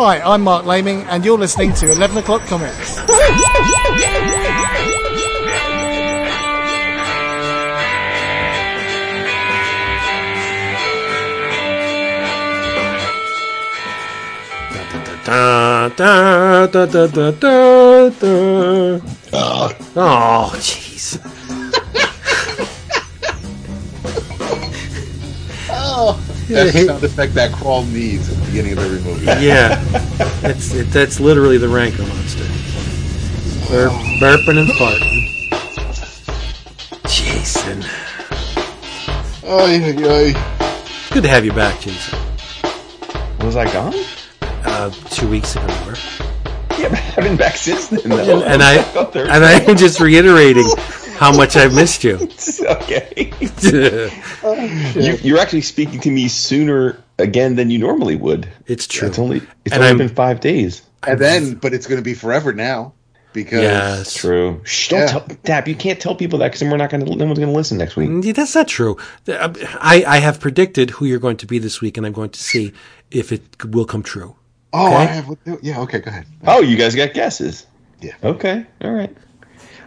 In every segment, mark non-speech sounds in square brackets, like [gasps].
Hi, I'm Mark Laming, and you're listening to 11 O'Clock Comics. Da, da, da, da, da, da, da. Oh. oh, jeez. [laughs] Oh. That's the sound effect that crawl needs at the beginning of every movie. [laughs] Yeah, that's it, that's literally the rancor monster. Burp, burping and farting. Jason, Ay, ay, ay. good to have you back, Jason. Was I gone? Uh, two weeks ago, you. Yeah, but I've been back since then. Though. and [laughs] I thought there- and I am just reiterating how much I've missed you. [laughs] okay. You, you're actually speaking to me sooner again than you normally would. It's true. It's only it's And only I'm- been five days. And then, but it's going to be forever now because Yes. True. Shh, don't Yeah. tell Dap. You can't tell people that because then we're not going to. No one's going to listen next week. Yeah, that's not true. Uh, I, I have predicted who you're going to be this week, and I'm going to see if it will come true. oh, Okay. I have. Yeah, okay, go ahead. Oh, you guys got guesses. Yeah. Okay. All right.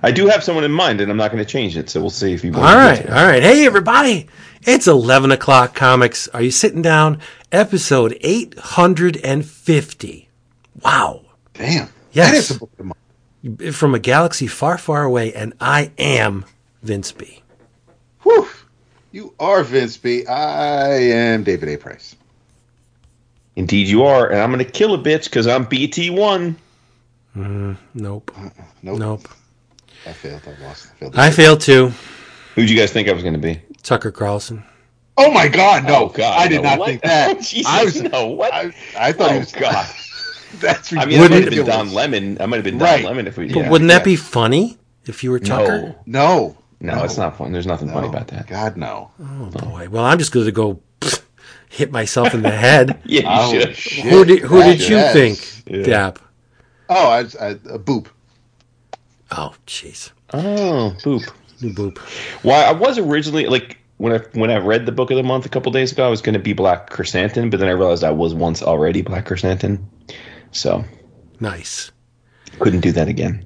I do have someone in mind, and I'm not going to change it. So we'll see if you. All right, all right. Hey, everybody. It's 11 o'clock comics. Are you sitting down? Episode 850. Wow. Damn. Yes. That is a book of the. From a galaxy far, far away, and I am Vince B. Whew. You are Vince B. I am David A. Price. Indeed, you are, and I'm going to kill a bitch because I'm BT one. Mm, nope. Nope. Nope. I failed. I lost. I failed. I failed too. Who'd you guys think I was going to be? Tucker Carlson. oh my God! No, Oh, God, I did no. not What? think that. [laughs] Jesus, I was. no. What? I, I thought he Oh was. God! [laughs] That's ridiculous. I mean, I ridiculous. might have been Don Lemon. I might have been Don Right. Lemon if we. But Yeah. wouldn't that be funny if you were Tucker? No, No. no, it's not fun. There's nothing funny about that. God no. Oh, boy. Well, I'm just going to go [laughs] hit myself in the head. Yeah, you Oh, should. shit. who did, who did you Yes. think, Yeah. Dap? Oh, I, I, a boop. Oh, jeez. Oh, boop. New boop. Why I was originally like when I when I read the book of the month a couple days ago, I was going to be Black Chrysanthemum, but then I realized I was once already Black Chrysanthemum, so Nice. couldn't do that again.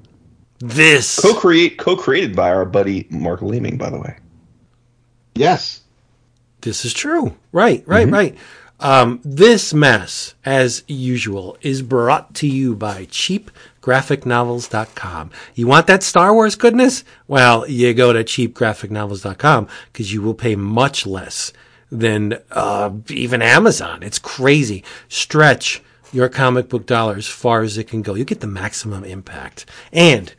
This. Co-create co-created by our buddy Mark Leeming, by the way. Yes. This is true. Right, right, right. Um, this mess, as usual, is brought to you by cheapgraphicnovels.com. You want that Star Wars goodness? Well, you go to cheapgraphicnovels.com because you will pay much less than uh, even Amazon. It's crazy. Stretch your comic book dollar as far as it can go. You get the maximum impact. And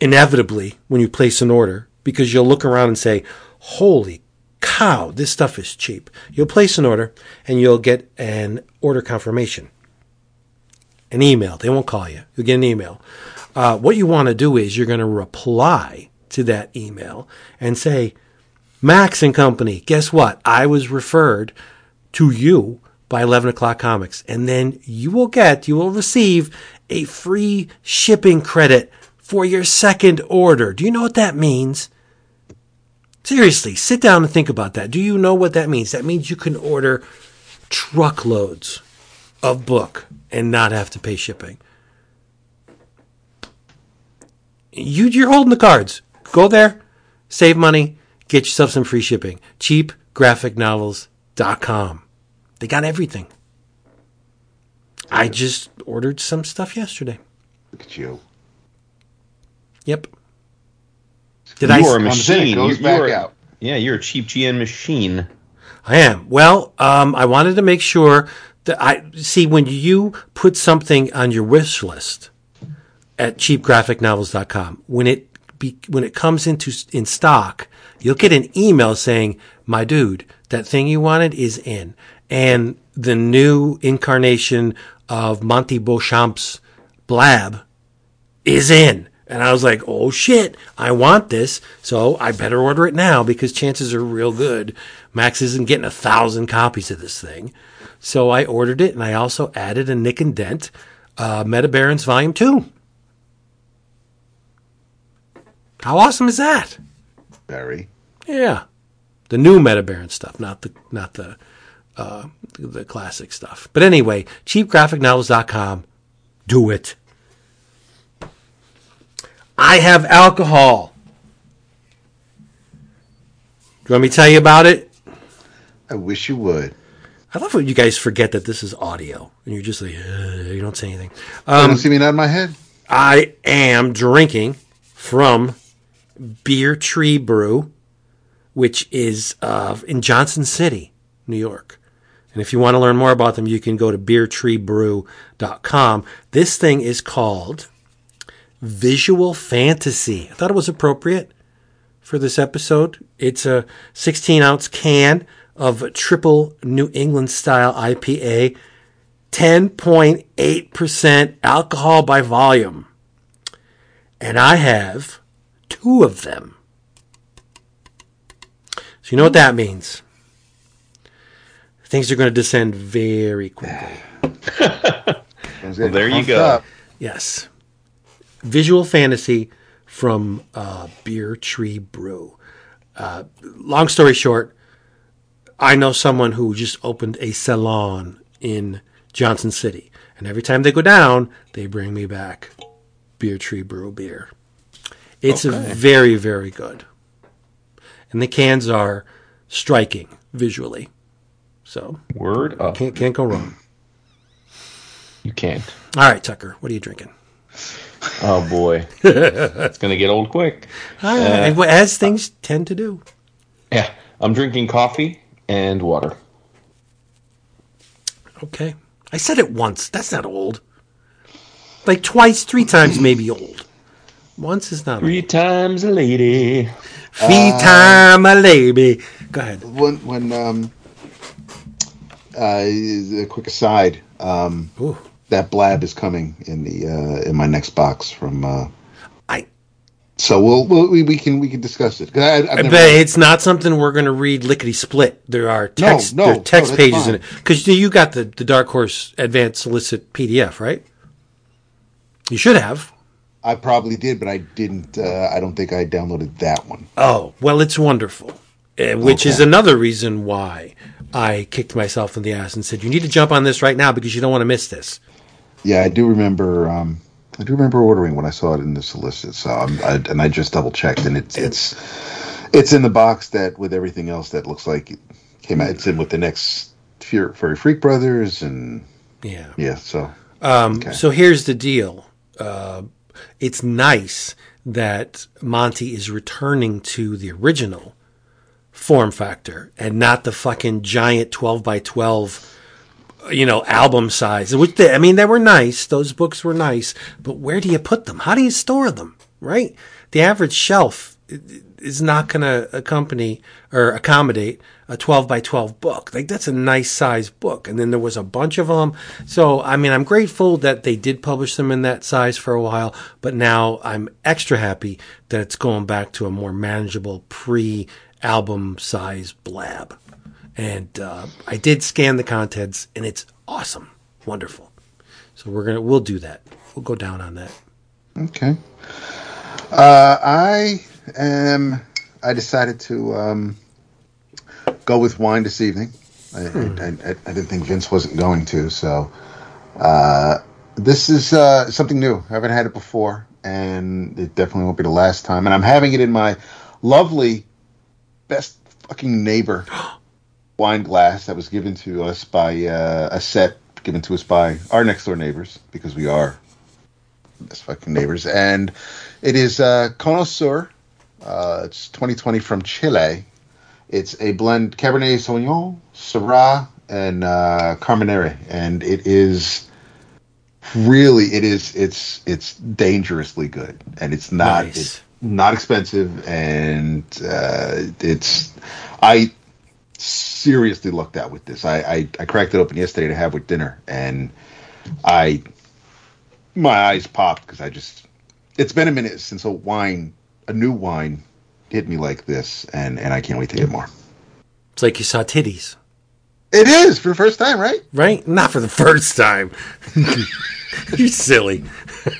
inevitably, when you place an order, because you'll look around and say, holy cow, this stuff is cheap. You'll place an order and you'll get an order confirmation. An email. They won't call you. You'll get an email. Uh, what you want to do is you're going to reply to that email and say, Max and Company, guess what? I was referred to you by 11 o'clock comics. And then you will get, you will receive a free shipping credit for your second order. Do you know what that means? Seriously, sit down and think about that. Do you know what that means? That means you can order truckloads of book and not have to pay shipping. You, you're holding the cards. Go there, save money, get yourself some free shipping. Cheapgraphicnovels.com. They got everything. I just ordered some stuff yesterday. Look at you. Yep. Did you I? are a Comes in, it machine. goes You- you back are- out. Yeah, you're a cheap GN machine. I am. Well, um, I wanted to make sure that I see when you put something on your wish list at cheapgraphicnovels.com, when it be, when it comes into in stock, you'll get an email saying, "My dude, that thing you wanted is in." And the new incarnation of Monte Beauchamp's Blab is in. And I was like, oh shit, I want this. So I better order it now because chances are real good. Max isn't getting a thousand copies of this thing. So I ordered it and I also added a Nick and Dent, uh, Meta Barons Volume 2. How awesome is that? Very. Yeah. The new Meta Baron stuff, not the, not the, uh, the classic stuff. But anyway, cheapgraphicnovels.com. Do it. I have alcohol. Do you want me to tell you about it? I wish you would. I love when you guys forget that this is audio and you're just like, you don't say anything. you Um, don't see me nod my head. I am drinking from Beer Tree Brew, which is uh, in Johnson City, New York. And if you want to learn more about them, you can go to beertreebrew.com. This thing is called Visual Fantasy. I thought it was appropriate for this episode. It's a 16 ounce can of triple New England style IPA, 10.8% alcohol by volume. And I have two of them. So you know what that means. Things are going to descend very quickly. Well, there you go. up. Yes. Visual fantasy from uh, Beer Tree Brew. Uh, long story short, I know someone who just opened a salon in Johnson City. And every time they go down, they bring me back Beer Tree Brew beer. It's Okay. very, very good. And the cans are striking visually. So Word up. can't, can't go wrong. You can't. All right, Tucker, what are you drinking? Oh boy, [laughs] it's gonna get old quick. Right, uh, well, as things tend to do. Yeah, I'm drinking coffee and water. Okay. I said it once. That's not old. Like twice, three times, maybe old. Once is not old. Three times a lady. Free time, a lady. Go ahead. When when um uh a quick aside, um Ooh. that blab is coming in the uh in my next box from uh I, so we'll, we'll we, can we can discuss it. 'Cause I, but it's not something we're going to read lickety split. There are text, no, there are text that's pages in it. Because you got the, the Dark Horse Advanced Solicit PDF, right? You should have. I probably did, but I didn't. Uh, I don't think I downloaded that one. Oh, well, it's wonderful. Uh, which is another reason why I kicked myself in the ass and said, you need to jump on this right now because you don't want to miss this. Yeah, I do remember. Um, I do remember ordering when I saw it in the solicit. So I, and I just double checked, and it's it's it's in the box that with everything else that looks like it came out. It's in with the next Fury, Furry Freak Brothers, and Yeah. yeah. So Um, Okay. So here's the deal. Uh, it's nice that Monty is returning to the original form factor and not the fucking giant 12 by 12 you know album size which they, i mean they were nice. Those books were nice. But where do you put them? How do you store them? Right? The average shelf is not going to accompany or accommodate a 12 by 12 book. Like that's a nice size book. And then there was a bunch of them so i mean i'm grateful that they did publish them in that size for a while. But now i'm extra happy that it's going back to a more manageable pre album size blab and uh, I did scan the contents, and it's awesome, wonderful. So we're gonna we'll do that. We'll go down on that. okay. Uh, I am. I decided to um, go with wine this evening. I, I, I, I didn't think Vince wasn't going to, so uh, this is uh, something new. I haven't had it before, and it definitely won't be the last time. And I'm having it in my lovely, best fucking neighbor [gasps] wine glass that was given to us by uh, a set given to us by our next door neighbors because we are best fucking neighbors, and it is uh, Connoisseur. Uh, it's 2020 from Chile. It's a blend Cabernet Sauvignon, Syrah, and uh, Carmenere, and it is really it is it's it's dangerously good, and it's not Nice. it's not expensive, and uh, it's I seriously lucked out with this. I, I I cracked it open yesterday to have with dinner, and I my eyes popped because I just it's been a minute since a wine a new wine hit me like this, and and I can't wait to get more. It's like you saw titties, It is for the first time, right? right? Not for the first time. [laughs] you silly.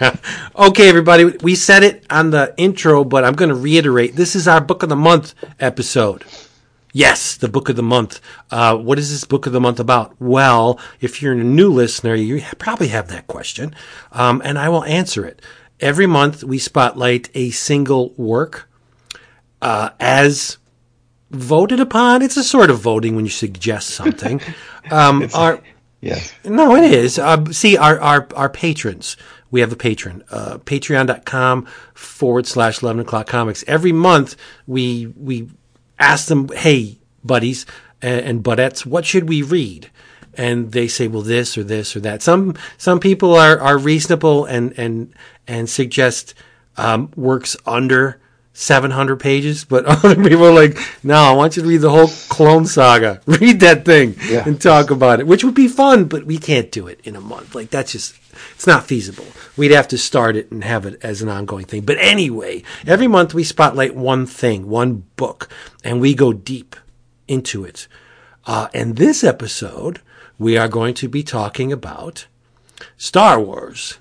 [laughs] okay, everybody, we said it on the intro, but I'm going to reiterate. This is our book of the month episode. Yes, the book of the month. Uh, what is this book of the month about? Well, if you're a new listener, you probably have that question, um, and I will answer it. Every month, we spotlight a single work uh, as voted upon. It's a sort of voting when you suggest something. [laughs] Um, our, Yes. no, it is. Uh, see, our, our, our patrons, we have a patron, uh, patreon.com forward slash 11 o'clock comics. Every month we, we ask them, hey, buddies and, and buddettes, what should we read? And they say, well, this or this or that. Some, some people are, are reasonable and, and, and suggest, um, works under 700 pages, but [laughs] other people are like, no, I want you to read the whole Clone Saga. [laughs] Read that thing Yeah. and talk about it, which would be fun, but we can't do it in a month. Like, that's just, it's not feasible. We'd have to start it and have it as an ongoing thing. But anyway, every month we spotlight one thing, one book, and we go deep into it. Uh, and this episode, we are going to be talking about Star Wars,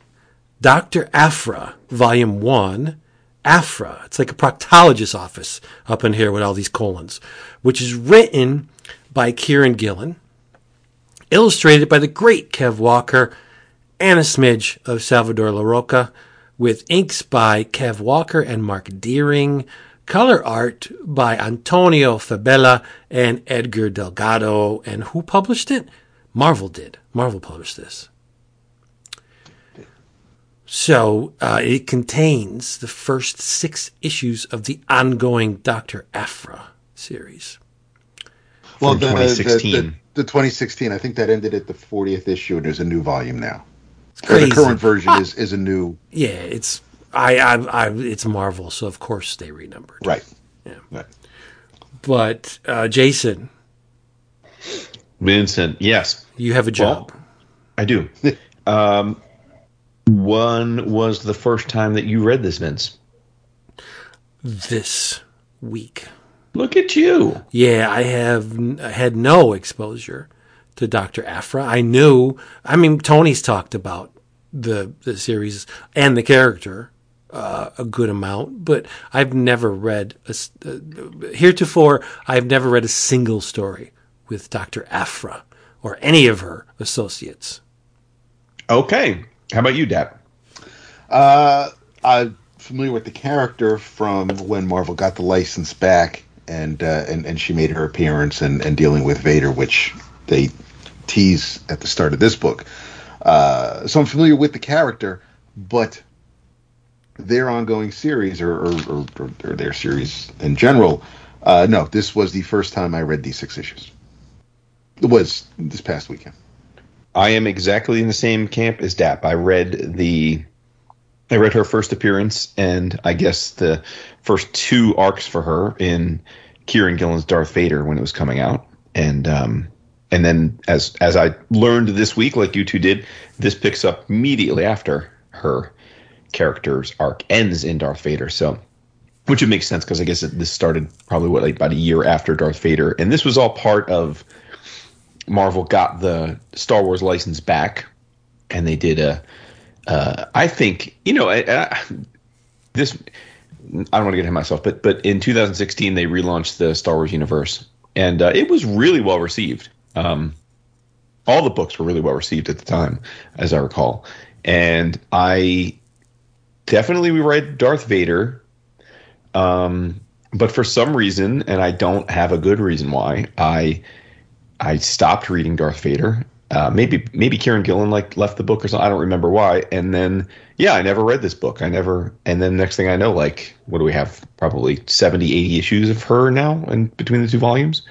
Dr. Aphra, Volume 1, Aphra. It's like a proctologist's office up in here with all these colons, which is written by Kieron Gillen, illustrated by the great Kev Walker, and a smidge of Salvador Larroca, with inks by Kev Walker and Marc Deering, color art by Antonio Fabela and Edgar Delgado. And who published it? Marvel did. Marvel published this. So uh, it contains the first six issues of the ongoing Dr. Aphra series. Well, From the, 2016. The, the, the 2016. I think that ended at the 40th issue, and there's a new volume now. Or crazy. the current version is is a new. Yeah, it's I, I, I it's Marvel, so of course they renumbered. Right. Yeah. Right. But uh, Jason, Vincent, yes, you have a job. I do. [laughs] um, when was the first time that you read this, Vince? this week. Look at you. Yeah, I have n- had no exposure to Dr. Aphra. I knew, I mean, Tony's talked about the the series and the character uh, a good amount, but I've never read a uh, heretofore. I've never read a single story with Dr. Aphra or any of her associates. Okay. How about you, Dap? Uh, I'm familiar with the character from when Marvel got the license back, and uh, and and she made her appearance and and dealing with Vader, which they tease at the start of this book. Uh, so I'm familiar with the character, but their ongoing series or or, or, or, their series in general, uh, no, this was the first time I read these six issues. It was this past weekend. I am exactly in the same camp as Dap. I read the I read her first appearance and I guess the first two arcs for her in Kieron Gillen's Darth Vader when it was coming out. And um and then as as I learned this week, like you two did, this picks up immediately after her character's arc ends in Darth Vader. So which would make sense because I guess it, this started probably what like about a year after Darth Vader, and this was all part of Marvel got the Star Wars license back, and they did a. Uh, I think you know I, I, this. I don't want to get ahead of myself, but but in 2016 they relaunched the Star Wars universe, and uh, it was really well received. Um, all the books were really well received at the time, as I recall, and I definitely read Darth Vader. Um, but for some reason, and I don't have a good reason why, I I stopped reading Darth Vader. Uh, maybe maybe Kieron Gillen like left the book or something. I don't remember why. And then yeah, I never read this book. I never. And then next thing I know, like what do we have? Probably 70, 80 issues of her now, and between the two volumes,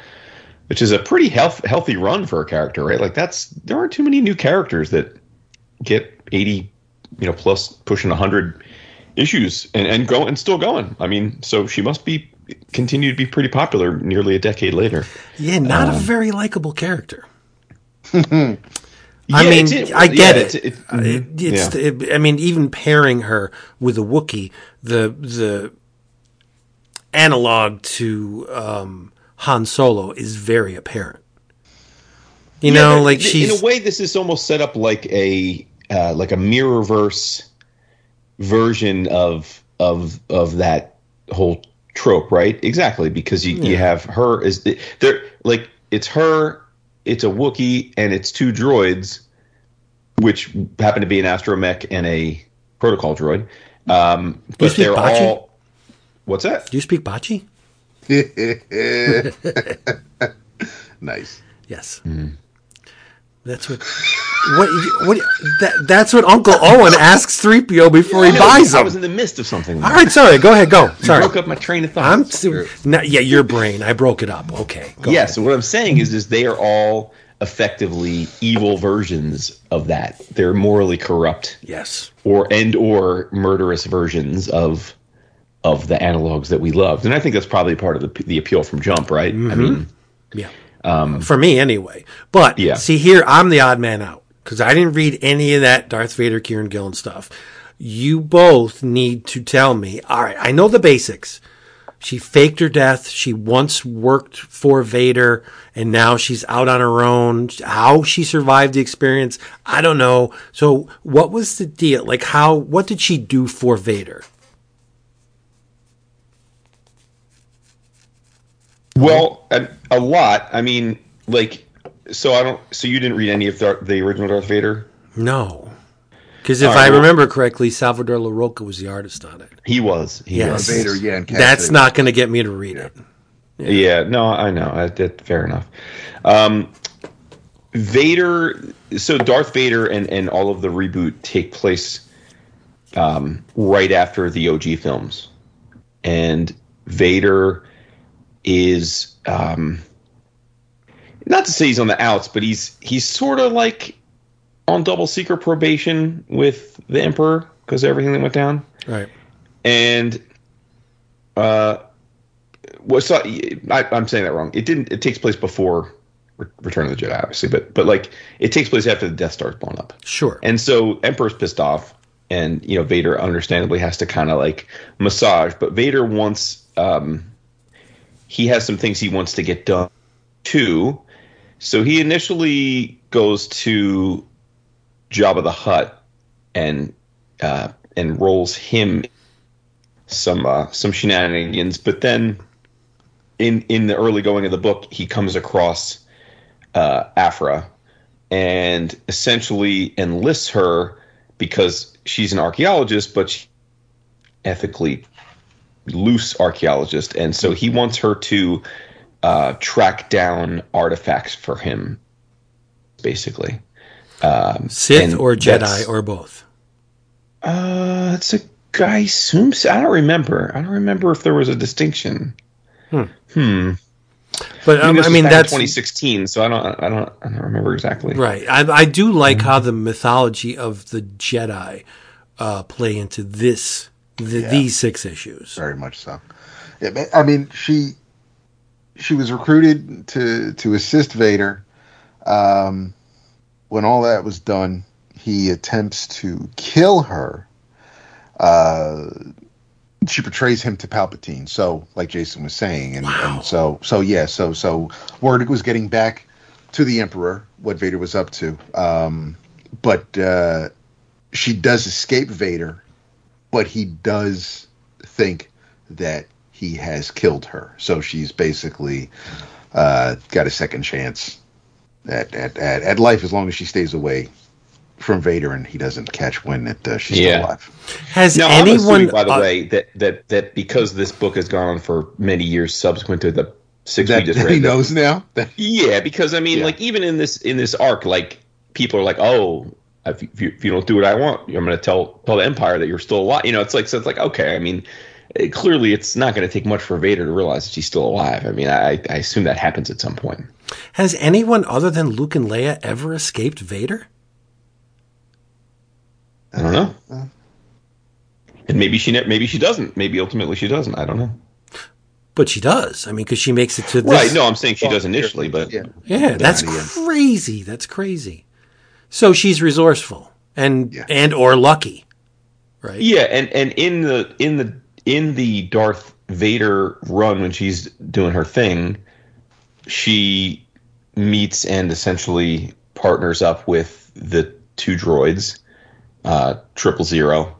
which is a pretty health, healthy run for a character, right? Like that's there aren't too many new characters that get eighty, you know, plus pushing hundred issues and and go and still going. I mean, so she must be continue to be pretty popular nearly a decade later. Yeah, not Um, a very likable character. [laughs] Yeah, I mean, it's- I get yeah, it. it's- it- Uh, it- it's, yeah. it- I mean, even pairing her with a Wookiee, the the analog to um, Han Solo is very apparent. You Yeah, know, like she's in a way, this is almost set up like a uh, like a mirrorverse version of of of that whole trope, right? Exactly, because you, you have her as the they're like it's her, it's a Wookiee, and it's two droids, which happen to be an astromech and a protocol droid. Um, but they're all. What's that? Do you speak Bocce? [laughs] nice. Yes. That's what. What? What? That, that's what Uncle Owen asks 3PO before he buys them. I was in the midst of something. All right, sorry. Go ahead. Go. Sorry. broke up my train of thought. I'm still. No, yeah, your brain. I broke it up. Okay. Go yeah, ahead. so what I'm saying is, is they are all effectively evil versions of that. They're morally corrupt, Yes. or and or murderous versions of of the analogs that we loved. And I think that's probably part of the the appeal from Jump, right? I mm-hmm. mean, Yeah. Um, for me, anyway. But Yeah. see here, I'm the odd man out because I didn't read any of that Darth Vader, Kieron Gillen stuff. You both need to tell me. All right, I know the basics. She faked her death. She once worked for Vader and now she's out on her own. How she survived the experience, I don't know. So what was the deal? Like how, what did she do for Vader? Well, a, a lot. I mean, like, so I don't. So you didn't read any of the, the original Darth Vader? No. Because if All right, I well- remember correctly, Salvador Larroca was the artist on it. He was. He Yes. was. Vader, yeah, and That's Cassidy. not going to get me to read it. Yeah, no, I know. I, that, fair enough. Um, Vader, so Darth Vader and, and all of the reboot take place um, right after the OG films. And Vader is um, not to say he's on the outs, but he's he's sort of like on double secret probation with the Emperor because everything that went down Right. and uh, well, so I, I'm saying that wrong. It didn't. It takes place before Re- Return of the Jedi, obviously, but but like it takes place after the Death Star is blown up, Sure. and so Emperor's pissed off, and you know Vader understandably has to kind of like massage, but Vader wants um, he has some things he wants to get done too, so he initially goes to Jabba the Hutt and uh, and rolls him some uh, some shenanigans, but then in in the early going of the book, he comes across uh, Aphra and essentially enlists her because she's an archaeologist, but she ethically loose archaeologist, and so he wants her to uh, track down artifacts for him, basically. Um, Sith or Jedi or both. uh, it's a guy assumes. I don't remember. I don't remember if there was a distinction. Hmm. But um, this I mean, back that's 2016, so I don't. I don't. I don't remember exactly. right. I, I do like how the mythology of the Jedi uh, play into this the, these six issues. very much so. Yeah, I mean, she she was recruited to to assist Vader. Um, when all that was done, he attempts to kill her. Uh, she betrays him to Palpatine. So, like Jason was saying, and, and so so yeah, so so word was getting back to the Emperor what Vader was up to. Um, but uh, she does escape Vader, but he does think that he has killed her. So she's basically uh, got a second chance at, at, at, at life as long as she stays away from Vader and he doesn't catch wind that uh, she's Yeah. still alive. Has Now, I'm anyone? assuming, by the uh, way, that that that because this book has gone on for many years subsequent to the six That, we just that read, he that- knows now. That, Yeah, because I mean, Yeah. like even in this in this arc, like people are like, "Oh, if you, if you, don't do what I want, I'm going to tell tell the Empire that you're still alive." You know, it's like so it's like okay. I mean, eh, clearly, it's not going to take much for Vader to realize that she's still alive. I mean, I, I assume that happens at some point. has anyone other than Luke and Leia ever escaped Vader? I don't know. And maybe she ne- maybe she doesn't. Maybe ultimately she doesn't. I don't know. But she does. I mean, because she makes it to this. Right? No, I'm saying she does initially, but yeah. Yeah, that's crazy. That's crazy. So she's resourceful and Yeah. and or lucky, right? Yeah, and and in the in the in the Darth Vader run when she's doing her thing, she meets and essentially partners up with the two droids, uh, Triple Zero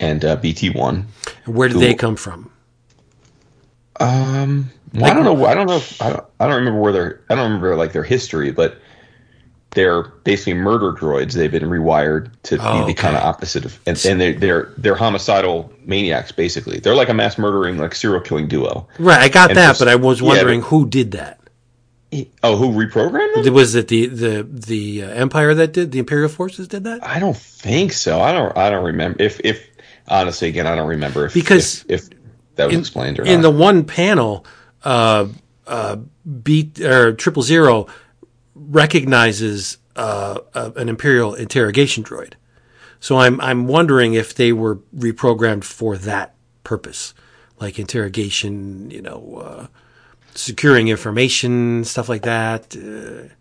and uh, BT One. Where did Who- they come from? Um, well, I don't know. I don't know. If, I don't. I don't remember where they're. I don't remember like their history, but they're basically murder droids. They've been rewired to Oh, be the kind of opposite of, and, and they're they're they're homicidal maniacs. Basically, they're like a mass murdering, like serial killing duo. Right, I got And that, but I was yeah, wondering but- who did that. Oh, who reprogrammed them? Was it the the the uh, Empire that did the Imperial forces did that? I don't think so. I don't. I don't remember. If if honestly, again, I don't remember if Because if, if that was explained or in not. the one panel, uh, uh, beat or triple zero recognizes uh, uh, an Imperial interrogation droid. So I'm I'm wondering if they were reprogrammed for that purpose, like interrogation, you know, uh, securing information, stuff like that. Uh,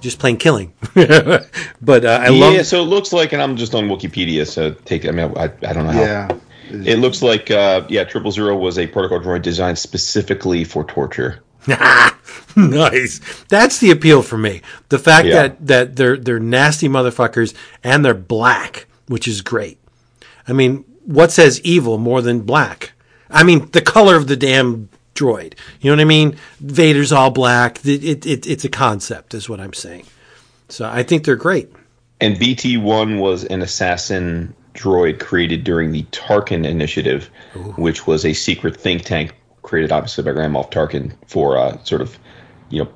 just plain killing. [laughs] but uh, I yeah, love. so it looks like, and I'm just on Wikipedia, so take. I mean, I, I don't know how. Yeah. It looks like, uh, yeah, Triple Zero was a protocol droid designed specifically for torture. [laughs] nice. That's the appeal for me. The fact Yeah. that that they're they're nasty motherfuckers and they're black, which is great. I mean, what says evil more than black? I mean, the color of the damn droid. You know what I mean? Vader's all black. It, it, it it's a concept, is what I'm saying. So I think they're great. And BT One was an assassin droid created during the Tarkin Initiative, which was a secret think tank created obviously by Grand Moff Tarkin for uh, sort of, you know,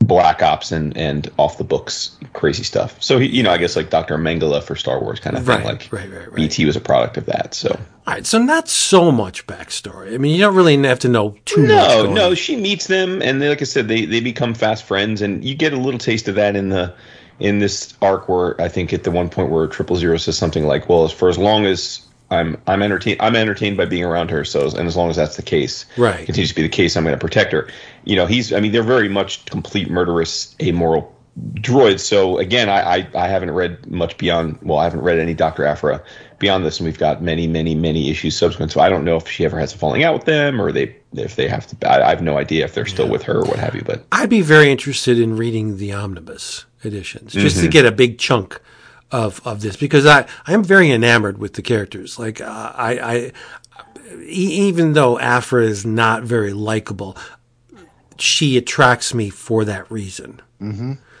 black ops and and off the books crazy stuff. So he, you know, I guess like Doctor Mengele for Star Wars kind of thing. Like right, right, right. BT was a product of that. So All right, so not so much backstory. I mean, you don't really have to know too much. no, no, she meets them, and they, like I said, they they become fast friends, and you get a little taste of that in the in this arc where I think at the one point where Triple Zero says something like, "Well, as for as long as I'm I'm entertained I'm entertained by being around her, so and as long as that's the case, Right. continues to be the case, I'm going to protect her." You know, he's I mean they're very much complete murderous, amoral droids. So again, I, I I haven't read much beyond. Well, I haven't read any Doctor Aphra beyond this, and we've got many, many, many issues subsequent. So I don't know if she ever has a falling out with them, or they if they have to. I, I have no idea if they're still with her or what have you. But I'd be very interested in reading the omnibus editions just Mm-hmm. to get a big chunk of of this because I I am very enamored with the characters. Like uh, I I even though Aphra is not very likable, she attracts me for that reason.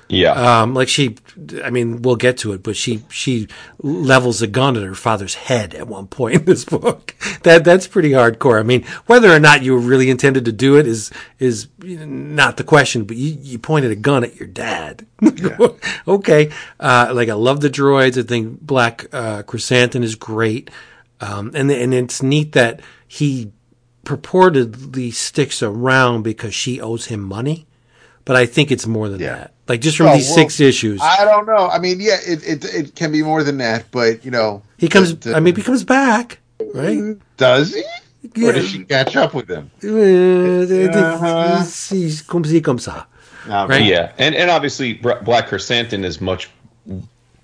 Yeah, Um, like she, I mean, we'll get to it, but she she levels a gun at her father's head at one point in this book. [laughs] That that's pretty hardcore. I mean, whether or not you really intended to do it is is not the question. But you, you pointed a gun at your dad. [laughs] okay, uh, like I love the droids. I think Black uh, Chrysanthemum is great, um, and and it's neat that he purportedly sticks around because she owes him money. But I think it's more than Yeah. that. Like just from Well, these well, six issues, I don't know. I mean, yeah, it, it it can be more than that, but you know, he comes. the- the- I mean, he comes back, right? does he? Yeah. Or does she catch up with him? Uh, he's comme ci, comme ça. Right. yeah, and and obviously Bra- Black Chrysanthemum is much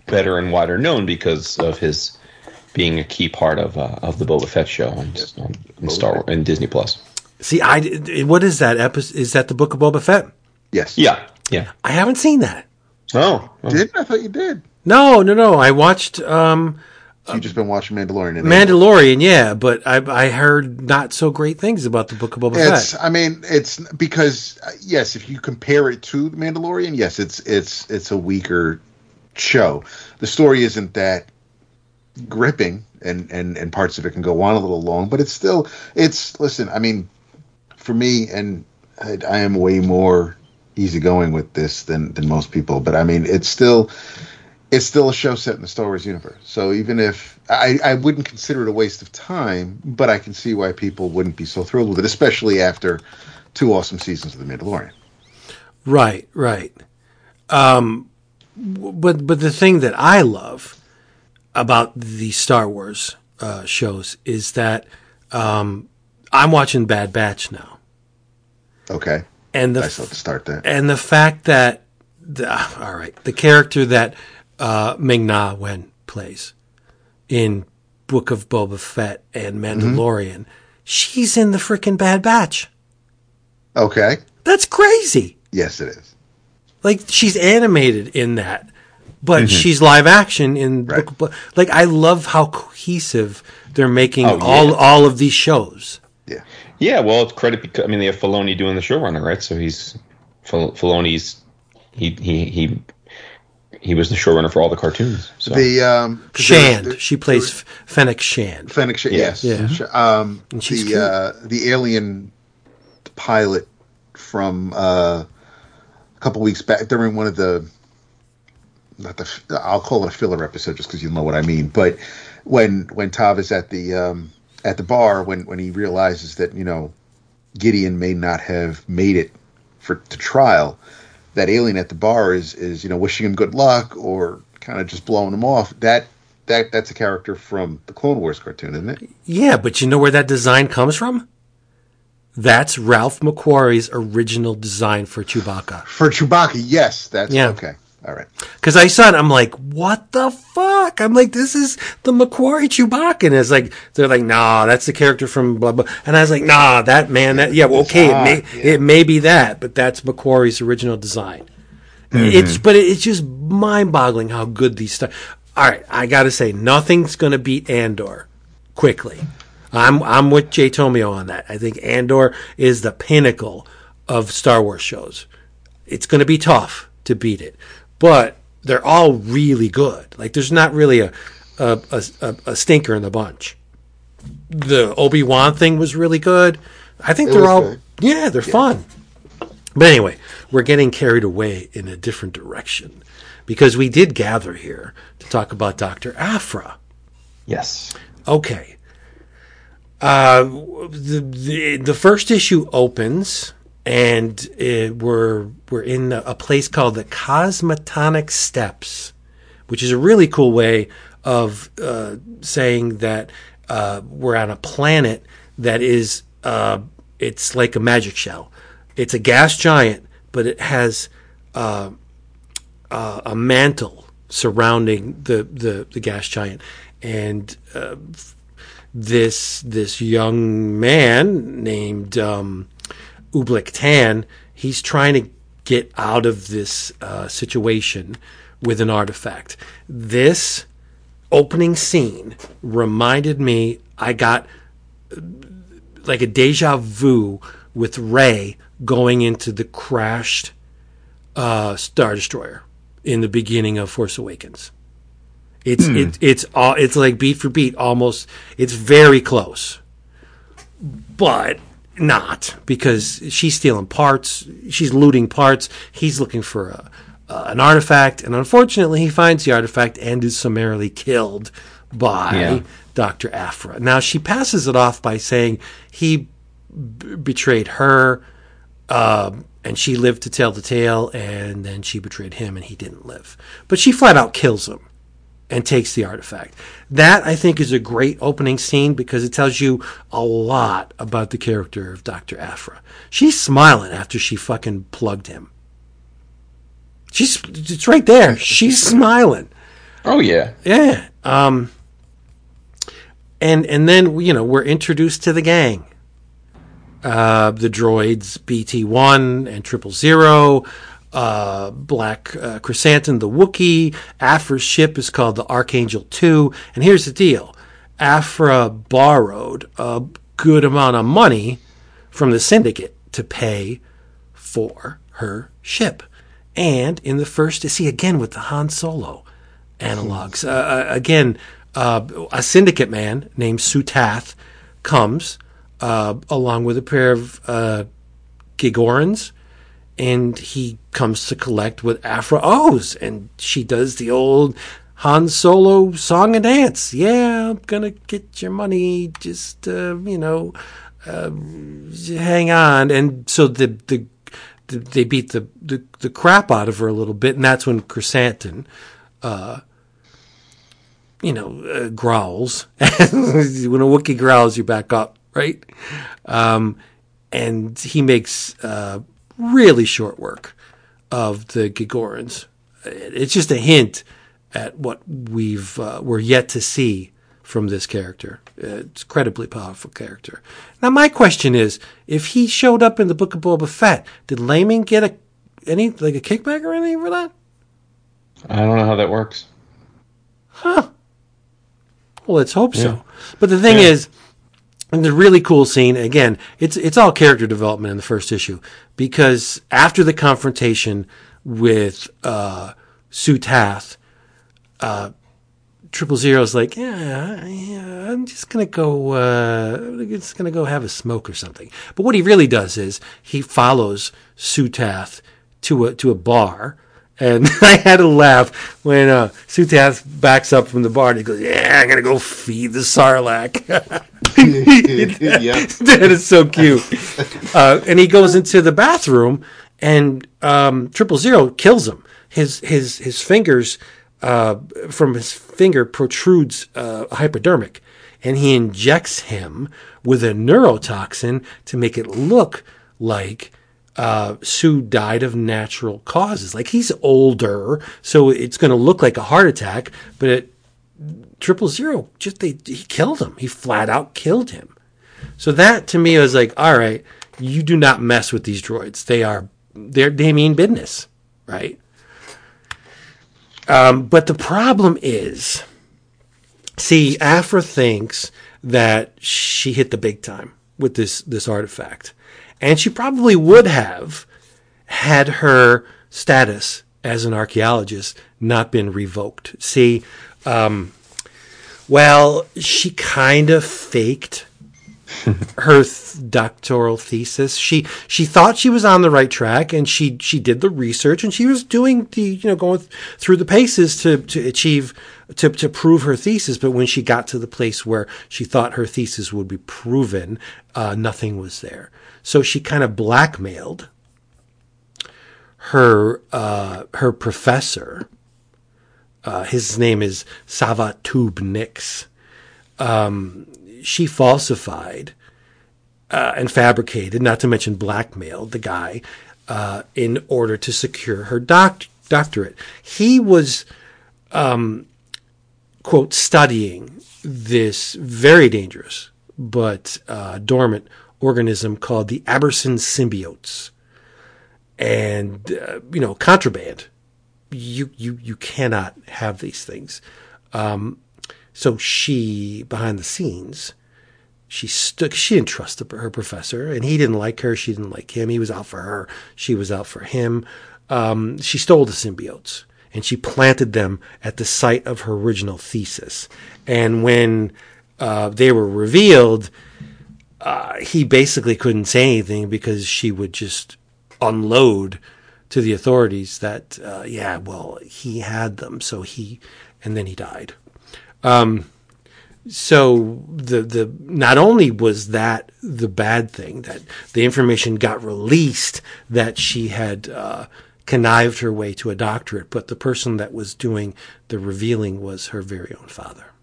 better and wider known because of his being a key part of uh, of the Boba Fett show on, on, on Star Wars and Disney Plus. See, I what is that episode? Is that the Book of Boba Fett? Yes. Yeah, yeah. I haven't seen that. Oh, well, Didn't I thought you did? No, no, no. I watched um, So you just been watching Mandalorian. and Mandalorian, yeah, but I I heard not so great things about the Book of Boba It's. Fett. I mean, it's because uh, yes, if you compare it to the Mandalorian, yes, it's it's it's a weaker show. The story isn't that gripping, and and and parts of it can go on a little long, but it's still it's. Listen, I mean, for me, and I, I am way more easygoing with this than than most people, but I mean, it's still it's still a show set in the Star Wars universe. So even if I, I wouldn't consider it a waste of time, but I can see why people wouldn't be so thrilled with it, especially after two awesome seasons of The Mandalorian. Right, right. Um, but but the thing that I love about the Star Wars uh, shows is that um, I'm watching Bad Batch now, Okay, and the I still have to start that. and the fact that the, ah, all right, the character that uh, Ming Na Wen plays in Book of Boba Fett and Mandalorian, mm-hmm. she's in the freaking Bad Batch. Okay, That's crazy. yes, it is. Like she's animated in that, but mm-hmm. she's live action in Right. Book of like I love how cohesive they're making Oh, yeah. all all of these shows. Yeah, Yeah, well, it's credit because I mean they have Filoni doing the showrunner, right? So he's Fil- Filoni's he he he he was the showrunner for all the cartoons. So The um, 'cause Shand. there- there- she plays F- Fennec Shand. Fennec Shand. Yes. Yeah. Sh- Um, And she's the uh, the alien pilot from uh, a couple weeks back during one of the not the f- I'll call it a filler episode just because you know what I mean. But when when Tav is at the um, at the bar when when he realizes that you know Gideon may not have made it for to trial, that alien at the bar is is you know wishing him good luck or kind of just blowing him off. That that that's a character from the Clone Wars cartoon, isn't it? Yeah, but you know where that design comes from? That's Ralph McQuarrie's original design for Chewbacca. For Chewbacca, yes, that's Yeah. okay. All right. Because I saw it, I'm like, what the fuck? I'm like, this is the McQuarrie Chewbacca. And it's like, they're like, nah, that's the character from blah, blah. And I was like, nah, that man, that, yeah, well, okay, it may, Ah, yeah. it may be that, but that's McQuarrie's original design. It's, but it's just mind boggling how good these stuff. All right, I got to say, nothing's going to beat Andor quickly. I'm, I'm with Jay Tomio on that. I think Andor is the pinnacle of Star Wars shows it's going to be tough to beat it, but they're all really good. Like there's not really a a, a, a- stinker in the bunch. The Obi Wan thing was really good. I think It they're all good. yeah, they're fun. But anyway, we're getting carried away in a different direction because we did gather here to talk about Doctor Aphra. yes, Okay. Uh, the, the the first issue opens, and it, we're we're in a, a place called the Cosmetonic Steps, which is a really cool way of uh, saying that uh, we're on a planet that is uh, it's like a magic shell. It's a gas giant, but it has uh, uh, a mantle surrounding the, the, the gas giant, and uh, this this young man named um, Ublik Tan, he's trying to get out of this uh, situation with an artifact. This opening scene reminded me I got like a deja vu with Rey going into the crashed uh, Star Destroyer in the beginning of Force Awakens. It's it, it's all it's like beat for beat almost. It's very close, but not because she's stealing parts. She's looting parts. He's looking for a, uh, an artifact, and unfortunately, he finds the artifact and is summarily killed by Yeah. Doctor Aphra. Now she passes it off by saying he b- betrayed her. Um, and she lived to tell the tale, and then she betrayed him, and he didn't live. But she flat out kills him and takes the artifact. That I think is a great opening scene because it tells you a lot about the character of Dr. Aphra. She's smiling after she fucking plugged him. She's it's right there. She's smiling. oh yeah, Yeah. Um and and then you know, we're introduced to the gang. Uh the droids BT1 and Triple Zero, uh Black uh, Chrysanthemum the Wookiee, Aphra's ship is called the Archangel 2, and here's the deal. Aphra borrowed a good amount of money from the syndicate to pay for her ship. And in the first, see again with the Han Solo analogs. Uh, uh, again, uh, a syndicate man named Sutath comes uh, along with a pair of uh, Gigorans, and he comes to collect what Aphra owes, and she does the old Han Solo song and dance. Yeah, I'm gonna get your money. Just uh, you know, uh, hang on. And so the the the, they beat the, the, the crap out of her a little bit, and that's when Chrysanthemum, uh, you know, uh, growls. [laughs] when a Wookiee growls, you back up, right? Um, and he makes uh, really short work of the Gigorans. It's just a hint at what we've uh, we're yet to see from this character. It's a incredibly powerful character. Now, my question is, if he showed up in the Book of Boba Fett, did Layman get a any like a kickback or anything for that? I don't know how that works. Huh. Well, let's hope so. But the thing is, and the really cool scene again, it's it's all character development in the first issue because after the confrontation with uh, Sue Tath, uh, Triple Zero's like, yeah, yeah, I'm just gonna go, uh, I'm just gonna go have a smoke or something. But what he really does is he follows Sue Tath to a to a bar. And [laughs] I had to laugh when uh, Sue Tath backs up from the bar and he goes, "Yeah, I'm gonna go feed the sarlacc." [laughs] [laughs] yeah. that is so cute. Uh, and he goes into the bathroom, and um, Triple Zero kills him. His his his fingers uh, from his finger protrudes uh, a hypodermic, and he injects him with a neurotoxin to make it look like uh, Sue died of natural causes. Like he's older, so it's going to look like a heart attack, but it triple zero just they he killed him. He flat out killed him. So that to me was like all right you do not mess with these droids. They are they're they mean business right? Um, but the problem is see Aphra thinks that she hit the big time with this this artifact and she probably would have had her status as an archaeologist not been revoked see um, well, she kind of faked [laughs] her th- doctoral thesis. She she thought she was on the right track, and she she did the research, and she was doing the you know going th- through the paces to to achieve to to prove her thesis. But when she got to the place where she thought her thesis would be proven, uh, nothing was there. So she kind of blackmailed her uh, her professor uh, his name is Savatube Nix. Um, she falsified uh, and fabricated, not to mention blackmailed the guy uh, in order to secure her doc- doctorate. He was, um, quote, studying this very dangerous but uh, dormant organism called the Aberson symbiotes. And, uh, you know, contraband you you you cannot have these things. Um, so she, behind the scenes, she stuck. She didn't trust the, her professor, and he didn't like her. She didn't like him. He was out for her. She was out for him. Um, she stole the symbiotes and she planted them at the site of her original thesis. And when uh, they were revealed, uh, he basically couldn't say anything because she would just unload to the authorities that uh, yeah, well, he had them, so he, and then he died. Um, so the the not only was that the bad thing that the information got released that she had uh, connived her way to a doctorate, but the person that was doing the revealing was her very own father.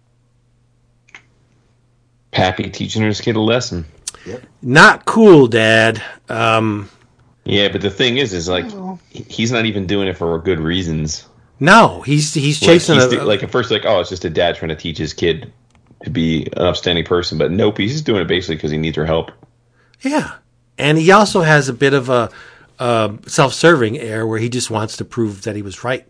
Pappy teaching his kid a lesson. Yep. Not cool, Dad. Um, Yeah, but the thing is, is like he's not even doing it for good reasons. no, he's he's Like, chasing he's a, do- like at first, like oh, it's just a dad trying to teach his kid to be an upstanding person, but nope, he's just doing it basically because he needs her help. Yeah, and he also has a bit of a, uh self-serving air where he just wants to prove that he was right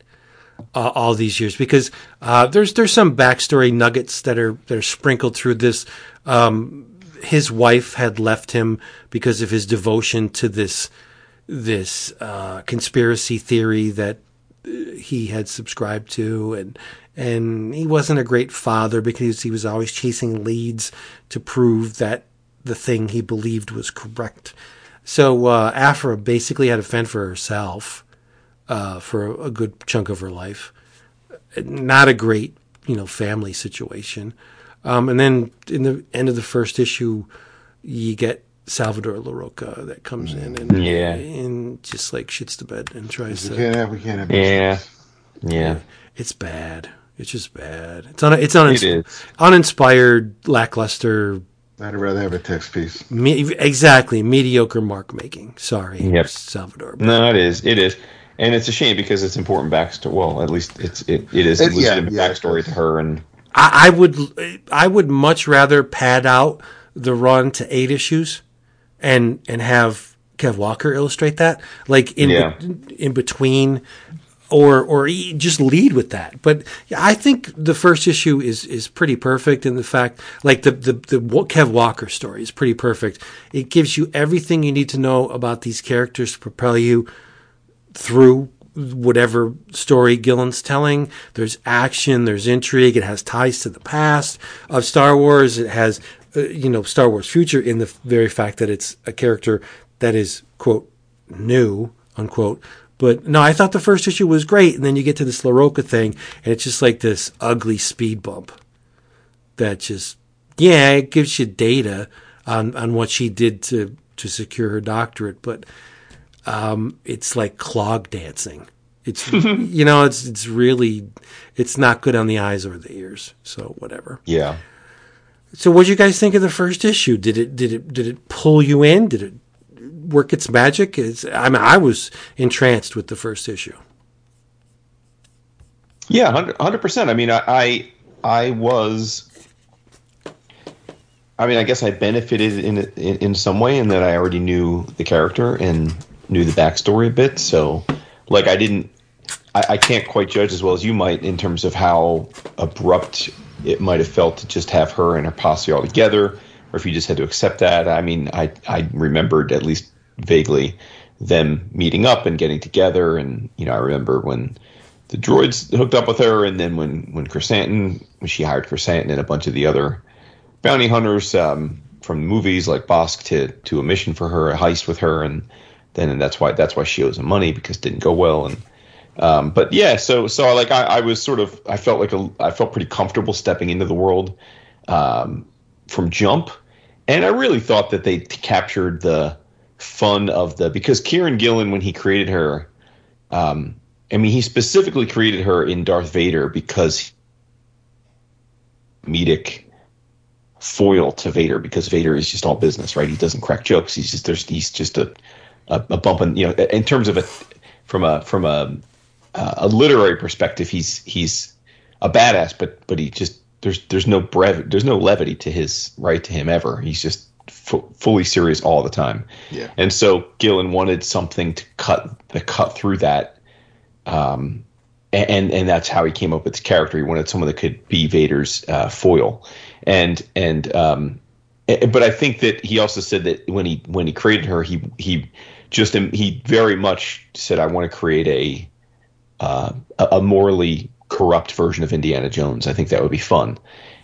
uh, all these years because uh, there's there's some backstory nuggets that are that are sprinkled through this. Um, his wife had left him because of his devotion to this this uh, conspiracy theory that uh, he had subscribed to and and he wasn't a great father because he was always chasing leads to prove that the thing he believed was correct. So uh, Aphra basically had to fend for herself uh, for a good chunk of her life. Not a great, you know, family situation. Um, and then in the end of the first issue, you get Salvador Larroca that comes in and Yeah. and just like shits the bed and tries We to. can't have. We can't have. Yeah, yeah, It's bad. It's just bad. It's un, it's un, it is. uninspired, lackluster. I'd rather have a text piece. Me, exactly mediocre mark making. Sorry, Yep. Salvador. No, it is. It is, and it's a shame because it's important backstory. Well, at least it's it, it is It- yeah, legitimate yeah, backstory to her, and I, I would I would much rather pad out the run to eight issues, and and have Kev Walker illustrate that, like in Yeah. in between or or just lead with that. But I think the first issue is is pretty perfect in the fact, like the the the Kev Walker story is pretty perfect. It gives you everything you need to know about these characters to propel you through whatever story Gillen's telling. There's action, there's intrigue. It has ties to the past of Star Wars. It has uh, you know Star Wars future in the very fact that it's a character that is quote new unquote but no, I thought the first issue was great, and then you get to this Larroca thing, and it's just like this ugly speed bump. That just yeah, it gives you data on on what she did to to secure her doctorate, but um, it's like clog dancing. It's [laughs] you know, it's it's really it's not good on the eyes or the ears. So whatever. Yeah. So what did you guys think of the first issue? Did it did it did it pull you in? Did it work its magic? It's, I mean, I was entranced with the first issue. Yeah, hundred percent. I mean, I, I, I was. I mean, I guess I benefited in, in in some way in that I already knew the character and knew the backstory a bit. So, like, I didn't. I, I can't quite judge as well as you might in terms of how abrupt it might have felt to just have her and her posse all together, or if you just had to accept that. I mean, I I remembered at least vaguely them meeting up and getting together. And you know, I remember when the droids hooked up with her, and then when when Krrsantan, when she hired Krrsantan and a bunch of the other bounty hunters um, from movies like Bossk to to a mission for her, a heist with her, and then and that's why that's why she owes him money because it didn't go well. And um, but yeah, so so like I, I was sort of I felt like a I felt pretty comfortable stepping into the world um, from jump, and I really thought that they captured the fun of the because Kieron Gillen when he created her, um, I mean he specifically created her in Darth Vader because comedic foil to Vader because Vader is just all business, right? He doesn't crack jokes. He's just there's he's just a a, a bump in you know in terms of a from a from a a literary perspective he's he's a badass, but but he just there's there's no brev there's no levity to his right to him ever. He's just f- fully serious all the time. Yeah. And so Gillen wanted something to cut the cut through that. Um, and and that's how he came up with his character. He wanted someone that could be Vader's uh, foil, and and um, but I think that he also said that when he when he created her, he he just he very much said, "I want to create a uh, a morally corrupt version of Indiana Jones. I think that would be fun."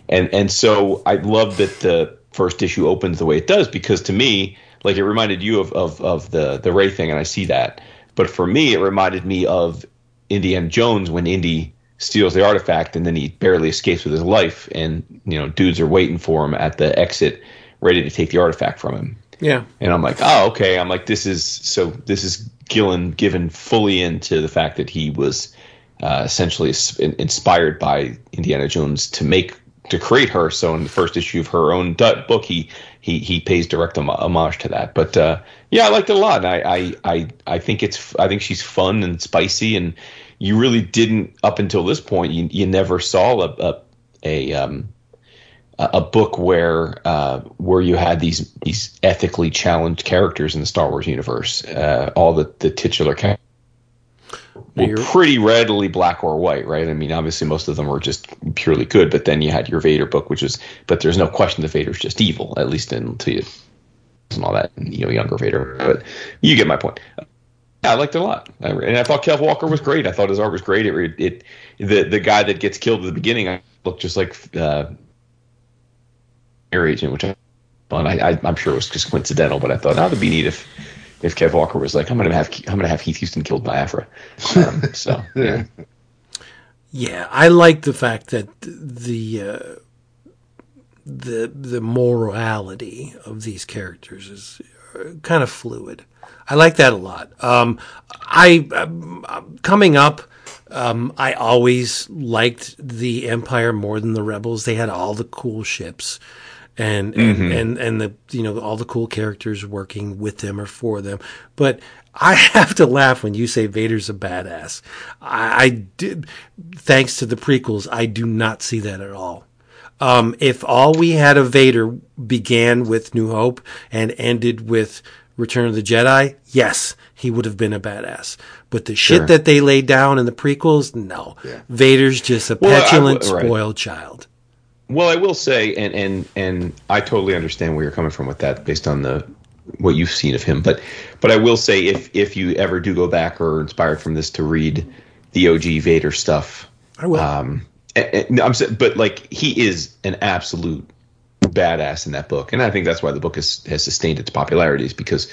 And and so I love that the first issue opens the way it does because to me, like it reminded you of of, of the the Rey thing, and I see that. But for me, it reminded me of Indiana Jones when Indy steals the artifact and then he barely escapes with his life, and you know dudes are waiting for him at the exit, ready to take the artifact from him. Yeah. And I'm like, oh, okay. I'm like, this is so. This is Gillen given fully into the fact that he was uh, essentially inspired by Indiana Jones to make to create her. So in the first issue of her own book, he he he pays direct homage to that. But uh, yeah, I liked it a lot. I, I I I think it's I think she's fun and spicy, and you really didn't up until this point. You you never saw a a a, um, a book where uh, where you had these these ethically challenged characters in the Star Wars universe. Uh, all the the titular characters were pretty readily black or white, right? I mean, obviously most of them were just purely good, but then you had your Vader book, which is, but there's no question that Vader's just evil, at least until you and all that, you know, younger Vader. But you get my point. Yeah, I liked it a lot, I, and I thought Kev Walker was great. I thought his art was great. It, it the the guy that gets killed at the beginning looked just like uh, Air Agent, which I, I, I, I'm sure it was just coincidental, but I thought, oh, that'd be neat if if Kev Walker was like, I'm gonna have I'm gonna have Heath Huston killed by Aphra. Um, so [laughs] yeah. Yeah, I like the fact that the uh, the the morality of these characters is uh, kind of fluid. I like that a lot. Um, I um, coming up. Um, I always liked the Empire more than the Rebels. They had all the cool ships and and, mm-hmm. and and the you know all the cool characters working with them or for them. But I [laughs] have to laugh when you say Vader's a badass. I, I did, thanks to the prequels, I do not see that at all. Um, if all we had of Vader began with New Hope and ended with Return of the Jedi, yes, he would have been a badass. But the Sure. shit that they laid down in the prequels, no. Yeah. Vader's just a Well, I- petulant, right. spoiled child. Well, I will say, and and and I totally understand where you're coming from with that, based on the what you've seen of him. But but I will say, if if you ever do go back or are inspired from this to read the OG Vader stuff, I will. um, and- and- I'm but like he is an absolute badass in that book, and I think that's why the book has has sustained its popularity is because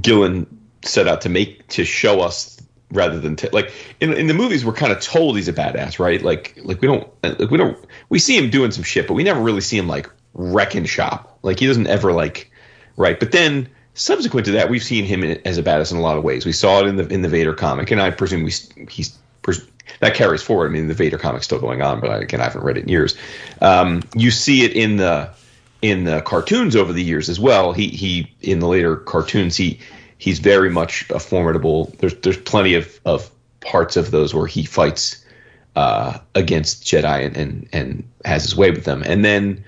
Gillen set out to make to show us rather than t- like in in the movies we're kind of told he's a badass, right? Like like we don't like we don't we see him doing some shit, but we never really see him like wrecking shop. Like he doesn't ever like right. But then subsequent to that, we've seen him in, as a badass in a lot of ways. We saw it in the in the Vader comic, and I presume we he's pres- that carries forward. I mean, the Vader comic's still going on, but I, again, I haven't read it in years. Um, you see it in the in the cartoons over the years as well. He he in the later cartoons he he's very much a formidable. There's there's plenty of of parts of those where he fights uh, against Jedi and, and and has his way with them. And then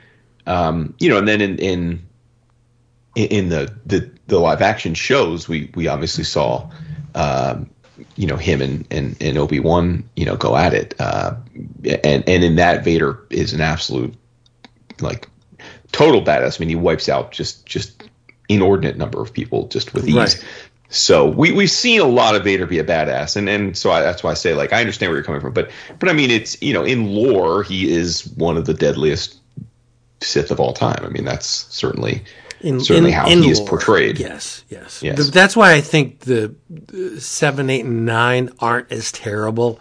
um, you know, and then in in in the the, the live action shows, we we obviously saw. Um, you know him and and, and Obi Wan, you know, go at it, uh, and and in that Vader is an absolute like total badass. I mean, he wipes out just just inordinate number of people just with ease. Right. So we we've seen a lot of Vader be a badass, and and so I, that's why I say like I understand where you're coming from, but but I mean it's you know in lore he is one of the deadliest Sith of all time. I mean that's certainly in, certainly how he is portrayed. Yes, yes. Yes. That's why I think the seven, eight, and nine aren't as terrible.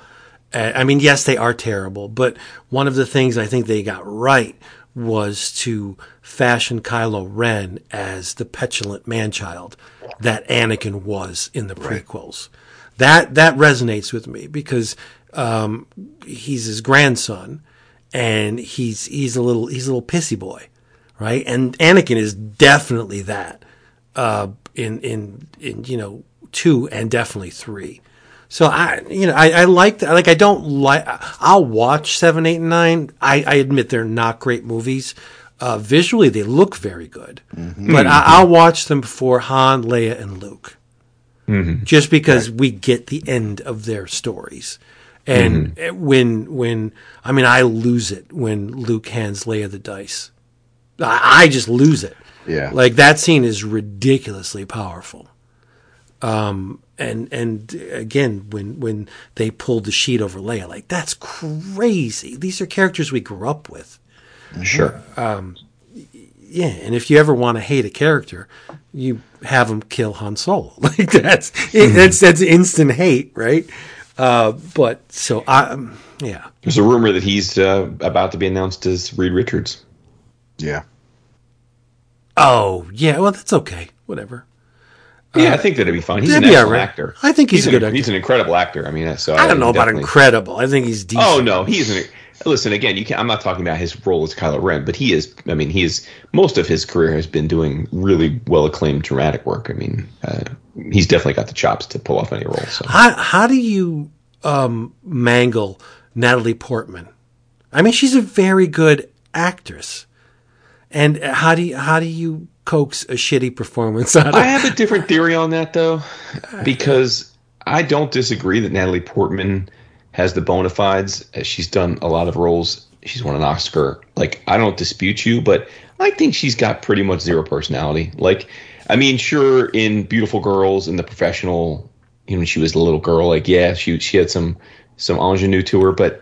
I mean, yes, they are terrible, but one of the things I think they got right was to fashion Kylo Ren as the petulant man-child that Anakin was in the prequels. That that resonates with me because um, he's his grandson, and he's he's a little he's a little pissy boy right? And Anakin is definitely that uh, in in in you know two and definitely three. So I you know I, I like that. Like I don't like. I'll watch seven, eight, and nine. I, I admit they're not great movies. Uh, visually, they look very good, mm-hmm. but I, mm-hmm. I'll watch them before Han, Leia, and Luke, mm-hmm. just because we get the end of their stories. And eh, when when I mean I lose it when Luke hands Leia the dice. I, I just lose it. Yeah. Like that scene is ridiculously powerful. Um, and and again, when when they pulled the sheet over Leia, like that's crazy. These are characters we grew up with. Sure. Yeah, and if you ever want to hate a character, you have them kill Han Solo. [laughs] Like that's it, that's that's instant hate, right? Uh, but so I, um, yeah, There's a rumor that he's uh, about to be announced as Reed Richards. Yeah. oh yeah, well that's okay, whatever. Yeah, I think that'd be fine. He's an that'd excellent right. actor. I think he's a an, good actor. He's an incredible actor. I mean, so I don't know about incredible. I think he's decent. Oh no, he's an. Listen again. You can. I'm not talking about his role as Kylo Ren, but he is. I mean, he is. Most of his career has been doing really well acclaimed dramatic work. I mean, uh, he's definitely got the chops to pull off any role. So How how do you um, mangle Natalie Portman? I mean, she's a very good actress, and how do you, how do you coax a shitty performance out of? I have a different theory on that though, [laughs] because I don't disagree that Natalie Portman has the bona fides. Uh, She's done a lot of roles. She's won an Oscar. Like I don't dispute you, but I think she's got pretty much zero personality. Like, I mean, sure, in Beautiful Girls and The Professional, you know, when she was a little girl, like yeah, she she had some some ingenue to her, but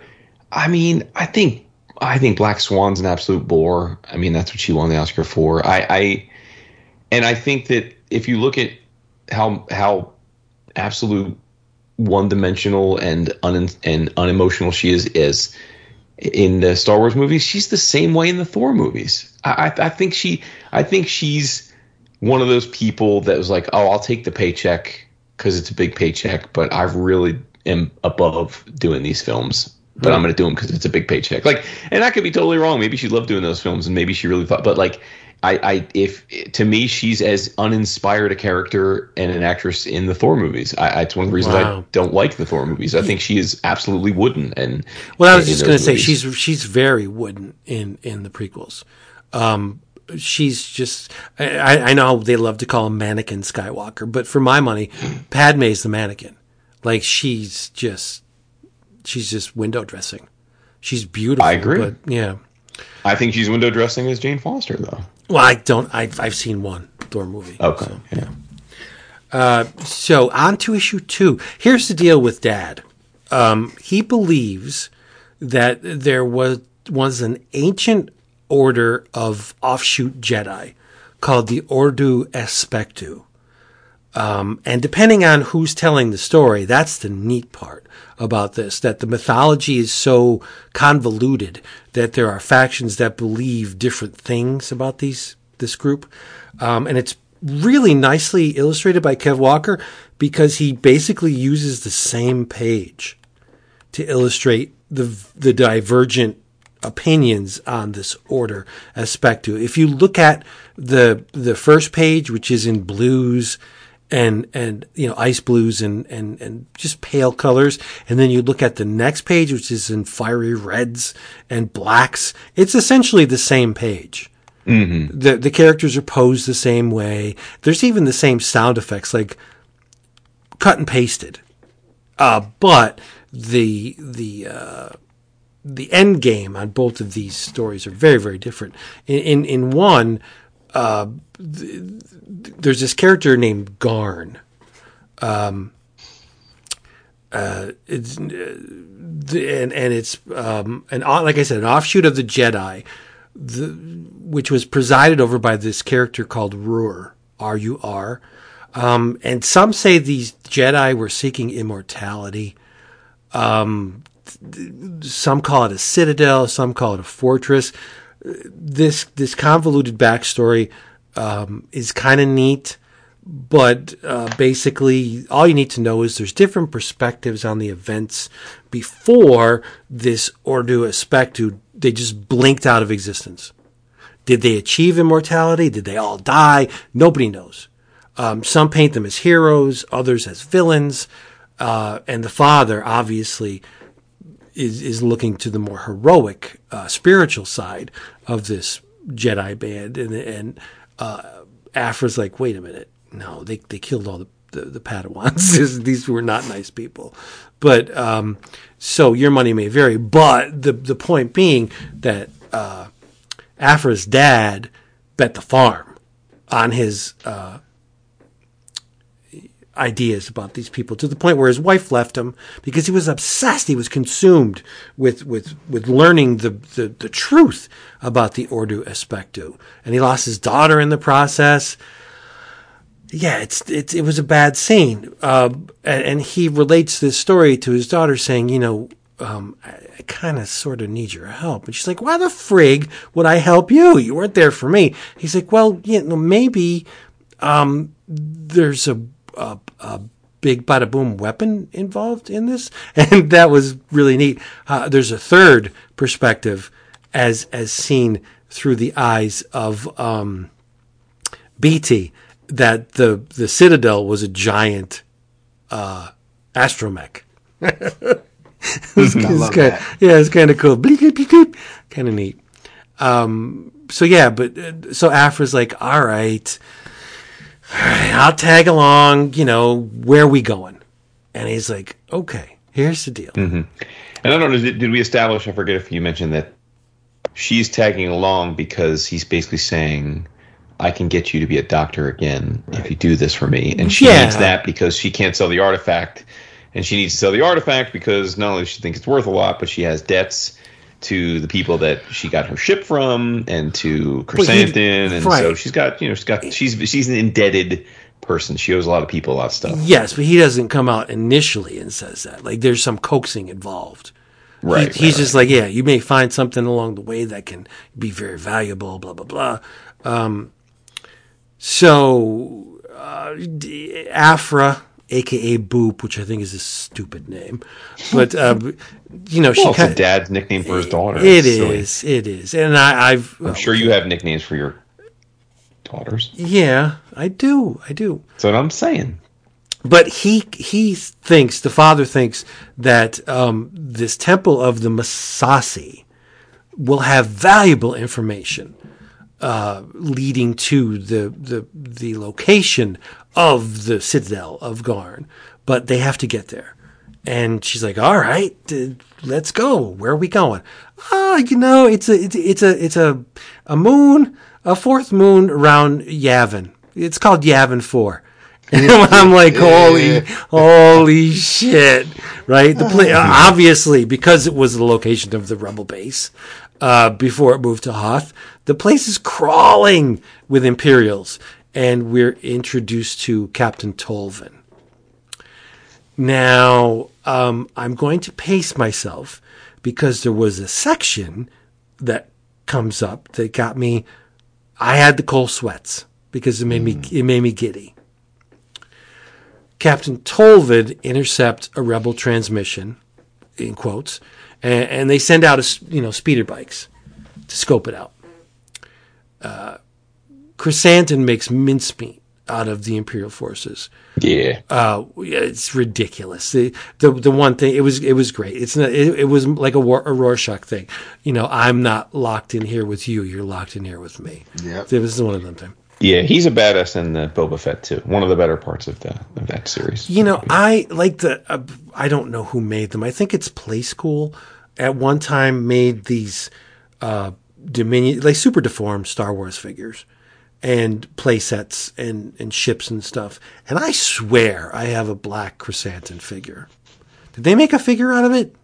I mean, I think I think Black Swan's an absolute bore. I mean, that's what she won the Oscar for. I, I and I think that if you look at how how absolute one dimensional and un, and unemotional she is is in the Star Wars movies, she's the same way in the Thor movies. I, I, I think she I think she's one of those people that was like, oh, I'll take the paycheck because it's a big paycheck, but I really am above doing these films. But hmm. I'm going to do them because it's a big paycheck. Like, and I could be totally wrong. Maybe she loved doing those films, and maybe she really thought. But like, I, I, if to me, she's as uninspired a character and an actress in the Thor movies. I, I it's one of the reasons Wow. I don't like the Thor movies. I think she is absolutely wooden. And Well, I was just going to say she's she's very wooden in in the prequels. Um, she's just I, I know they love to call him mannequin Skywalker, but for my money, Padme's the mannequin. Like she's just she's just window dressing. She's beautiful. I agree. But yeah. I think she's window dressing as Jane Foster, though. Well, I don't. I've I've seen one Thor movie. Okay. So, yeah. Uh, so on to issue two. Here's the deal with Dad. Um, he believes that there was was an ancient order of offshoot Jedi called the Ordu Aspectu. Um, and depending on who's telling the story, that's the neat part about this, that the mythology is so convoluted that there are factions that believe different things about these, this group. Um, and it's really nicely illustrated by Kev Walker because he basically uses the same page to illustrate the, the divergent opinions on this order aspectu. If you look at the the first page, which is in blues and and you know ice blues and and and just pale colors, and then you look at the next page, which is in fiery reds and blacks, it's essentially the same page. Mm-hmm. The the characters are posed the same way. There's even the same sound effects, like cut and pasted. Uh, but the the uh, the end game on both of these stories are very very different. In in, in one, uh, there's this character named Garn. Um, uh, it's uh, and and it's um, an like I said, an offshoot of the Jedi, the, which was presided over by this character called Rur, R U R. Um, and some say these Jedi were seeking immortality. Um, some call it a citadel, some call it a fortress. This this convoluted backstory um, is kind of neat, but uh, basically all you need to know is there's different perspectives on the events before this Ordu Aspectu. They just blinked out of existence. Did they achieve immortality? Did they all die? Nobody knows. Um, some paint them as heroes, others as villains, uh, and the father obviously is is looking to the more heroic uh, spiritual side of this Jedi band, and and uh, Aphra's like, wait a minute, no, they they killed all the the, the Padawans. [laughs] These were not nice people, but um, so your money may vary. But the the point being that uh, Aphra's dad bet the farm on his uh, ideas about these people to the point where his wife left him because he was obsessed. He was consumed with with with learning the the, the truth about the Ordu Aspectu, and he lost his daughter in the process. Yeah, it's it's it was a bad scene, uh, and, and, he relates this story to his daughter, saying, you know. Um, I, I kind of sort of need your help. And she's like, why the frig would I help you? You weren't there for me. He's like, well, you know, maybe, um, there's a a, a big bada boom weapon involved in this, [laughs] and that was really neat. Uh, there's a third perspective, as as seen through the eyes of um, BT, that the the Citadel was a giant uh, astromech. [laughs] it's, it's kind yeah, it's kind of cool. Kind of neat. Um, so yeah, but uh, so Aphra's like, all right right, I'll tag along, you know, where we going? And he's like, okay, here's the deal. Mm-hmm. And I don't know, did, did we establish, I forget if you mentioned that she's tagging along because he's basically saying, I can get you to be a doctor again right. if you do this for me. And she yeah. needs that because she can't sell the artifact. And she needs to sell the artifact because not only does she think it's worth a lot, but she has debts to the people that she got her ship from and to Chrysanthemum, and right. so she's got you know she's got she's she's an indebted person. She owes a lot of people a lot of stuff. Yes, but he doesn't come out initially and says that. Like there's some coaxing involved. Right. He, he's right, just right. like, yeah, you may find something along the way that can be very valuable. Blah blah blah. Um, so uh, Aphra aka Boop, which I think is a stupid name, but uh, you know, she well, kind of dad's nickname for his daughter. It is, it is, and I, have I'm sure you have nicknames for your daughters. Yeah, I do, I do. That's what I'm saying. But he he thinks the father thinks that um, this temple of the Massassi will have valuable information uh, leading to the, the the location of the citadel of Garn, but they have to get there. And she's like, "All right, let's go. Where are we going? Ah, you know, it's a it's, it's a it's a a moon, a fourth moon around Yavin. It's called Yavin Four. [laughs] And I'm like, holy, [laughs] holy shit, right? The pla- [laughs] obviously because it was the location of the rebel base uh, before it moved to Hoth, the place is crawling with Imperials, and we're introduced to Captain Tolvan. Now, um, I'm going to pace myself because there was a section that comes up that got me. I had the cold sweats because it made me it made me giddy. Captain Tolvan intercepts a rebel transmission, in quotes, and, and they send out a you know speeder bikes to scope it out. Uh, Chrysanthemum makes mincemeat out of the Imperial forces. Yeah. Uh, it's ridiculous. The, the the one thing it was it was great. It's not, it, it was like a, War, a Rorschach thing. You know, I'm not locked in here with you. You're locked in here with me. Yep. It was one of them things. Yeah, he's a badass in the Boba Fett too. One of the better parts of the of that series. You know, I like the. Uh, I don't know who made them. I think it's Playskool. At one time, made these uh, Dominion, like super deformed Star Wars figures, and play sets and and ships and stuff. And I swear, I have a black chrysanthemum figure. Did they make a figure out of it?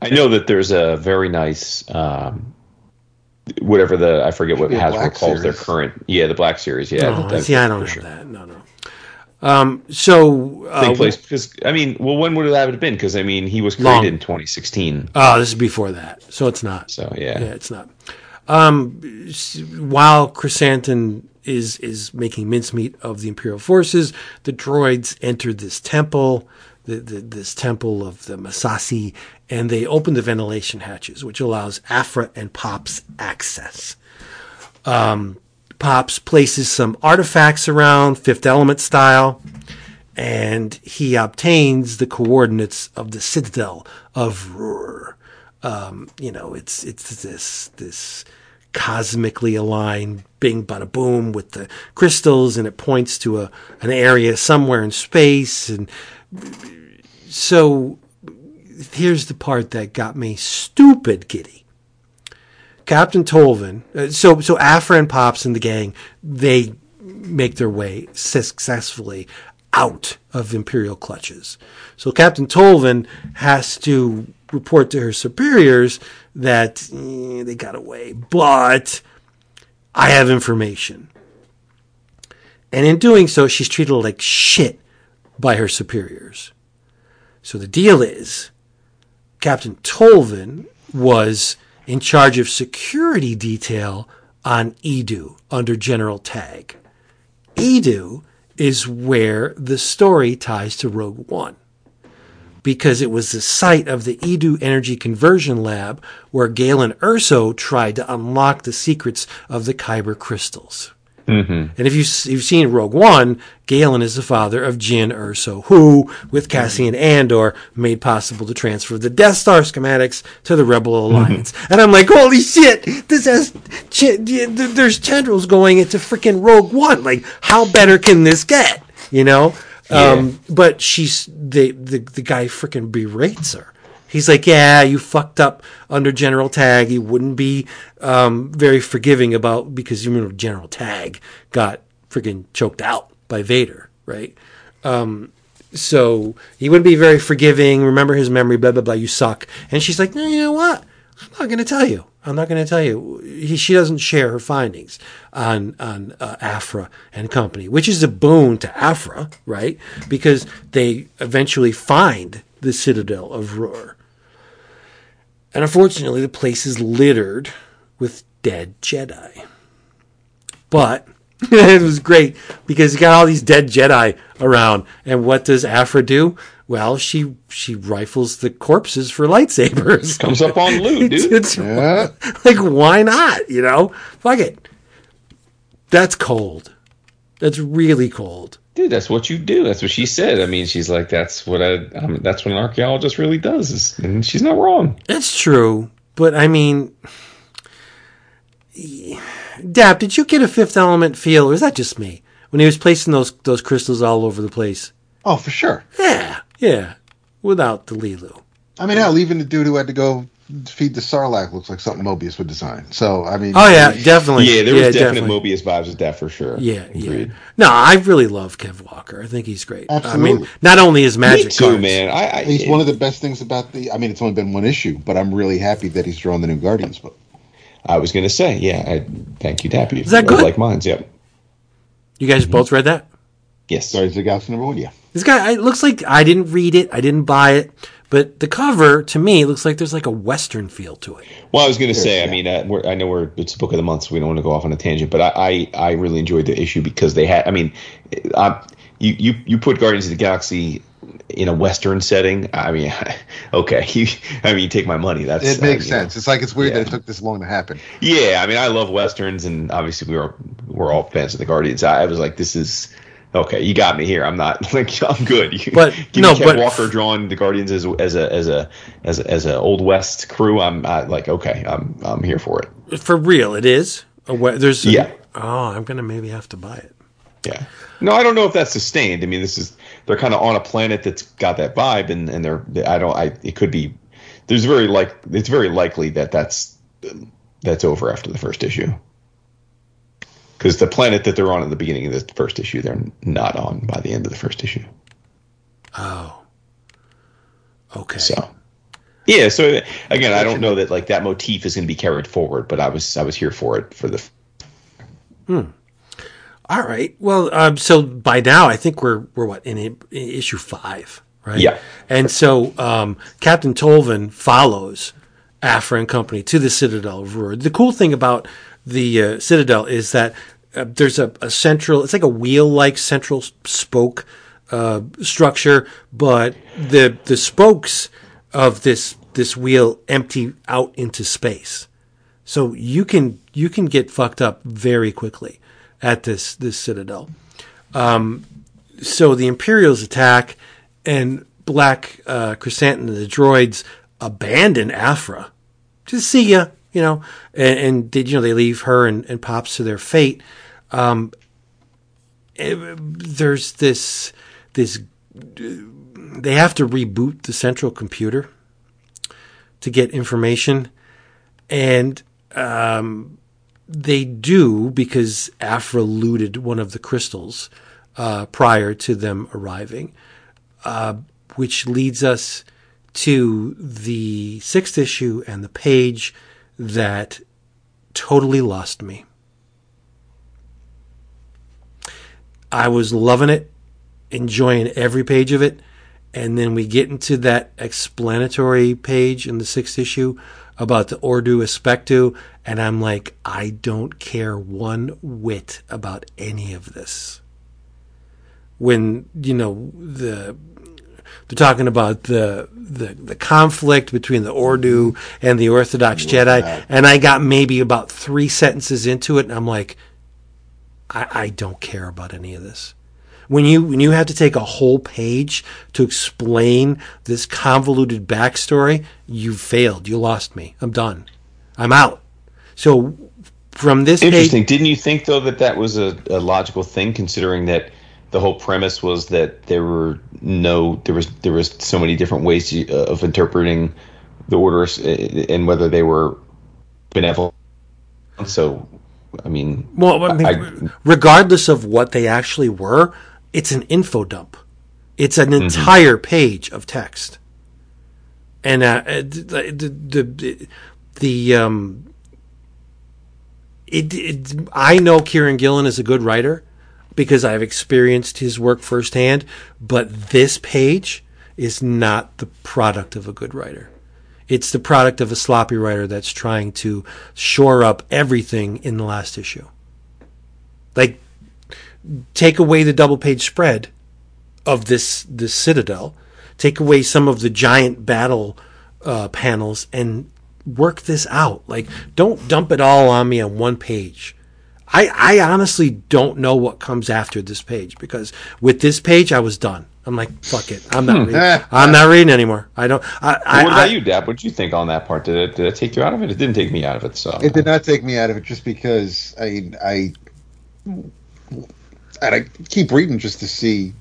I know that there's a very nice, um, whatever the I forget what Maybe a Hasbro Black calls their current. Yeah, the Black Series. Yeah, Oh, that- see, I don't have sure. that. No, no. Um, so, uh, Same place because I mean, well, when would it have been? Because I mean, he was Long. created in 2016. oh, this is before that, so it's not. So yeah, Yeah, it's not. Um, while Chrysanthemum is is making mincemeat of the Imperial forces, the droids enter this temple, the, the, this temple of the Massassi, and they open the ventilation hatches, which allows Aphra and Pops access. Um, Pops places some artifacts around, Fifth Element style, and he obtains the coordinates of the citadel of Rur. Um, you know, it's it's this this cosmically aligned bing bada boom with the crystals, and it points to a an area somewhere in space. And so, here's the part that got me stupid giddy. Captain Tolvan. Uh, so so Aphra and Pops and the gang they make their way successfully out of Imperial clutches. So Captain Tolvan has to report to her superiors that eh, they got away, but I have information. And in doing so, she's treated like shit by her superiors. So the deal is Captain Tolvin was in charge of security detail on Eadu under General Tagge. Eadu is where the story ties to Rogue One because it was the site of the Eadu Energy Conversion Lab where Galen Erso tried to unlock the secrets of the Kyber crystals. Mm-hmm. And if you, you've seen Rogue One, Galen is the father of Jyn Erso, who, with mm-hmm. Cassian Andor, made possible to transfer the Death Star schematics to the Rebel mm-hmm. Alliance. And I'm like, holy shit, this has, ch- there's tendrils going into freaking Rogue One. Like, how better can this get? You know? Um, but she's, the, the, the guy freaking berates her. He's like, yeah, you fucked up under General Tagge. He wouldn't be um, very forgiving about because you remember General Tagge got freaking choked out by Vader, right? Um, so he wouldn't be very forgiving. Remember his memory, blah blah blah. You suck. And she's like, no, you know what? I'm not going to tell you. I'm not going to tell you. He, she doesn't share her findings on on uh, Aphra and company, which is a boon to Aphra, right? Because they eventually find the citadel of Rur. And unfortunately, the place is littered with dead Jedi. But [laughs] it was great because you got all these dead Jedi around. And what does Aphra do? Well, she she rifles the corpses for lightsabers. comes up on loot, [laughs] dude. It's Yeah. [laughs] like why not? You know, fuck it. That's cold. That's really cold. Dude, that's what you do. That's what she said. I mean, she's like, that's what I. Um, that's what an archaeologist really does. Is, and she's not wrong. That's true, but I mean, Dap, did you get a Fifth Element feel, or is that just me when he was placing those those crystals all over the place? Oh, for sure. Yeah, yeah, without the Leeloo. I mean, hell, even the dude who had to go feed the Sarlacc looks like something Moebius would design. So, I mean, Oh yeah, definitely. Yeah, there was definite definitely. Moebius vibes with that for sure. Yeah, yeah. Agreed. No, I really love Kev Walker. I think he's great. I mean, Absolutely. not only his magic Me too, cards, man. I, I he's one of the best things about the. I mean, it's only been one issue, but I'm really happy that he's drawing the new Guardians book. I was going to say, yeah. I, thank you, Dappy. Is that good? Like mine's, yep. You guys mm-hmm. both read that? Yes. Guardians of the Galaxy number one, yeah. This guy, it looks like I didn't read it. I didn't buy it. But the cover, to me, looks like there's like a Western feel to it. Well, I was going to say, I mean, uh, we're, I know we're it's book of the month, so we don't want to go off on a tangent, but I, I, I really enjoyed the issue because they had, I mean, uh, you, you, you put Guardians of the Galaxy in a Western setting. I mean, [laughs] okay, [laughs] you, I mean, you take my money. That's It makes uh, you know. sense. It's like it's weird Yeah. that it took this long to happen. Yeah, I mean, I love westerns, and obviously we were we're all fans of the Guardians. I, I was like, this is okay. You got me here. I'm not [laughs] like I'm good. You, But, [laughs] give no, me Ken but- Walker drawing the Guardians as as a as a as a, as a old west crew. I'm I, like okay. I'm I'm here for it. For real, it is. A there's Yeah. Oh, I'm gonna maybe have to buy it. Yeah. No, I don't know if that's sustained. I mean, this is they're kind of on a planet that's got that vibe, and and they're I don't I it could be there's very like it's very likely that that's that's over after the first issue. Because the planet that they're on at the beginning of the first issue, they're not on by the end of the first issue. Oh. Okay. So, yeah. So again, I don't know that like that motif is going to be carried forward, but I was I was here for it for the Hmm. All right. Well, um, so by now I think we're we're what in, i- issue five, right? Yeah. And so um, Captain Tolvan follows Aphra and company to the Citadel of Rur. The cool thing about the uh, Citadel is that uh, there's a, a central. It's like a wheel-like central spoke uh, structure, but the the spokes of this this wheel empty out into space. So you can you can get fucked up very quickly at this this citadel. Um, so the Imperials attack, and Black uh, Chrysanthemum the droids abandon Aphra. See ya, you know, and, and they, you know they leave her and, and pops to their fate. Um, eh, there's this this they have to reboot the central computer to get information and um, they do because Aphra looted one of the crystals uh, prior to them arriving, uh, which leads us to the sixth issue and the page that totally lost me. I was loving it, enjoying every page of it. And then we get into that explanatory page in the sixth issue about the Ordu Aspectu, and I'm like, I don't care one whit about any of this. When, you know, the they're talking about the the, the conflict between the Ordu and the Orthodox Jedi, and I got maybe about three sentences into it, and I'm like, I, I don't care about any of this. When you when you have to take a whole page to explain this convoluted backstory, you failed. You lost me. I'm done. I'm out. So from this Interesting. page, Didn't you think though that that was a, a logical thing, considering that the whole premise was that there were no there was there was so many different ways to, uh, of interpreting the orders uh, and whether they were benevolent. So, I mean, well, I mean, I- regardless of what they actually were, it's an info dump. It's an entire page of text, and uh, uh, the the the, the um. It, it, I know Kieron Gillen is a good writer because I've experienced his work firsthand, but this page is not the product of a good writer. It's the product of a sloppy writer that's trying to shore up everything in the last issue. Like, take away the double page spread of this this citadel, take away some of the giant battle uh, panels, and work this out. Like, don't dump it all on me on one page. I, I honestly don't know what comes after this page because with this page I was done. I'm like, fuck it. I'm not hmm. reading. I'm not reading anymore. I don't. I, I, what about I- you, Dap? What did you think on that part? Did it did it take you out of it? It didn't take me out of it. So It did not take me out of it just because I I and I keep reading just to see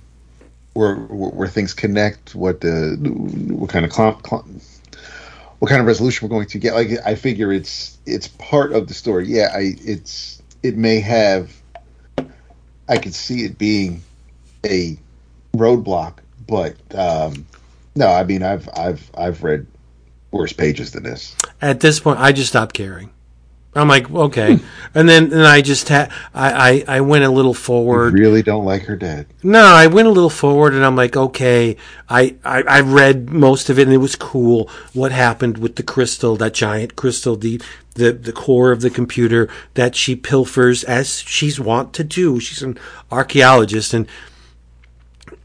where where, where things connect, what the what kind of cl- cl- what kind of resolution we're going to get. Like I figure it's it's part of the story. Yeah, I it's it may have I could see it being a roadblock, but um no, I mean I've I've I've read worse pages than this. at this point, I just stopped caring. I'm like, okay, and then and I just had I, I I went a little forward. Really don't like her dad. No, I went a little forward, and I'm like, okay, I, I I read most of it, and it was cool. What happened with the crystal, that giant crystal, the the the core of the computer that she pilfers as she's wont to do. She's an archaeologist, and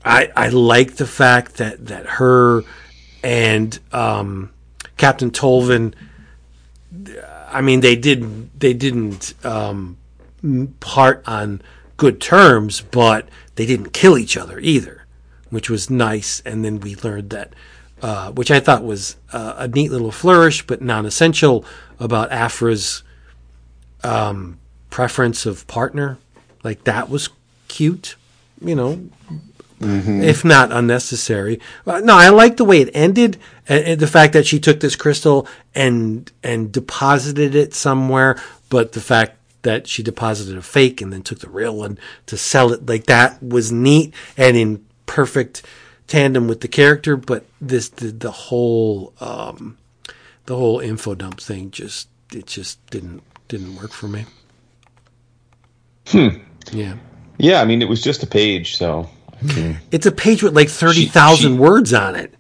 I I like the fact that that her and um, Captain Tolvan. I mean, they did they didn't um, part on good terms, but they didn't kill each other either, which was nice. And then we learned that, uh, which I thought was uh, a neat little flourish, but non-essential about Aphra's um, preference of partner. Like that was cute, you know, if not unnecessary. Uh, no, I like the way it ended. And, and the fact that she took this crystal and and deposited it somewhere, but the fact that she deposited a fake and then took the real one to sell it, like that was neat and in perfect tandem with the character. But this the, the whole um, the whole info dump thing just it just didn't didn't work for me. Hmm. Yeah. yeah, I mean it was just a page, so It's a page with like thirty thousand words on it.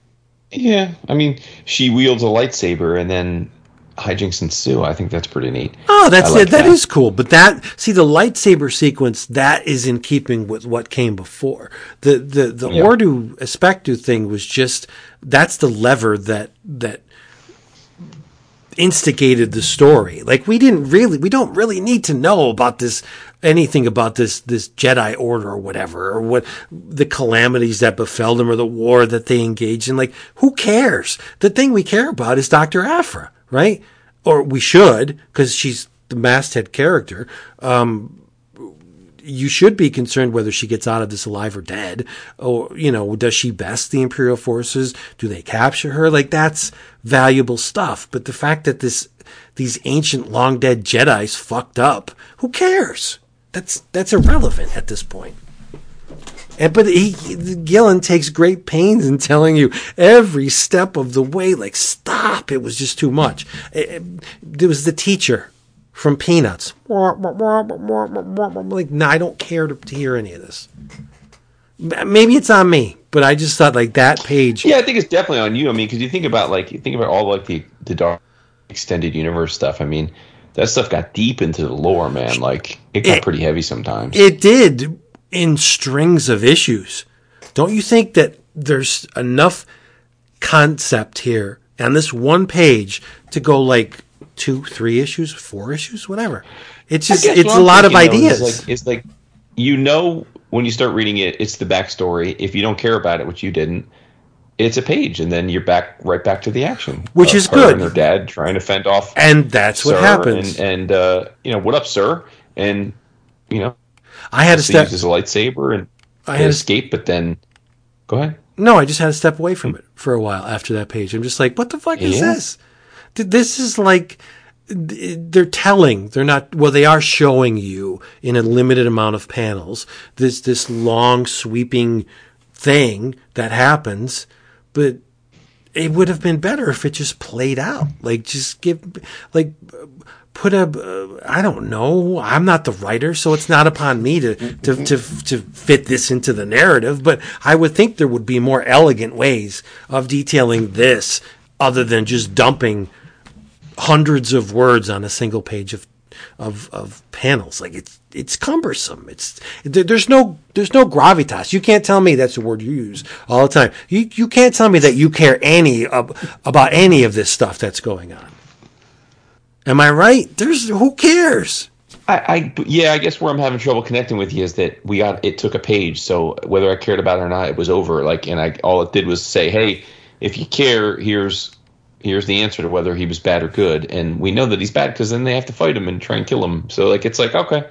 yeah. I mean she wields a lightsaber and then hijinks ensue. I think that's pretty neat. Oh, that's like it. That that. is cool. But that see the lightsaber sequence that is in keeping with what came before. The the the Yeah. Ordu Aspectu thing was just that's the lever that that instigated the story. Like we didn't really we don't really need to know about this anything about this this Jedi order or whatever or what the calamities that befell them or the war that they engaged in. Like who cares? The thing we care about is Dr. Aphra, right? Or we should because she's the masthead character. Um you should be concerned whether she gets out of this alive or dead, or you know, does she best the Imperial forces? Do they capture her? Like that's valuable stuff. But the fact that this these ancient long dead Jedi's fucked up, who cares? That's that's irrelevant at this point. And but he, Gillen takes great pains in telling you every step of the way, like stop, it was just too much. It, it- there was the teacher from Peanuts. Like, no, I don't care to, to hear any of this. Maybe it's on me, but I just thought like that page. Yeah, I think it's definitely on you. I mean, because you think about like you think about all like the the dark extended universe stuff. I mean, that stuff got deep into the lore, man. Like it got It- pretty heavy sometimes. It did in strings of issues. Don't you think that there's enough concept here on this one page to go like two, three issues, four issues, whatever? It's just it's a lot of thinking, though, ideas. like, it's like you know when you start reading it, it's the backstory. If you don't care about it, which you didn't, it's a page, and then you're back right back to the action, Which of is good. And her dad trying to fend off, and that's what happens. And, and uh, you know what up, sir? And you know, I had to he step. uses a lightsaber and I had to, escape, but then go ahead. no, I just had to step away from it for a while after that page. I'm just like, what the fuck is this? This is like they're telling they're not well they are showing you in a limited amount of panels this this long sweeping thing that happens but it would have been better if it just played out. Like just give like put a uh, i don't know. I'm not the writer so it's not upon me to to to to fit this into the narrative but i would think there would be more elegant ways of detailing this other than just dumping hundreds of words on a single page of of of panels. Like it's it's cumbersome. It's there's no there's no gravitas. You can't tell me that's the word you use all the time. You you can't tell me that you care any ab- about any of this stuff that's going on. Am i right? There's who cares? I, I yeah, I guess where I'm having trouble connecting with you is that we got it took a page, so whether I cared about it or not, it was over. Like, and I all it did was say, hey, if you care, here's here's the answer to whether he was bad or good, and we know that he's bad because then they have to fight him and try and kill him. So like, it's like okay.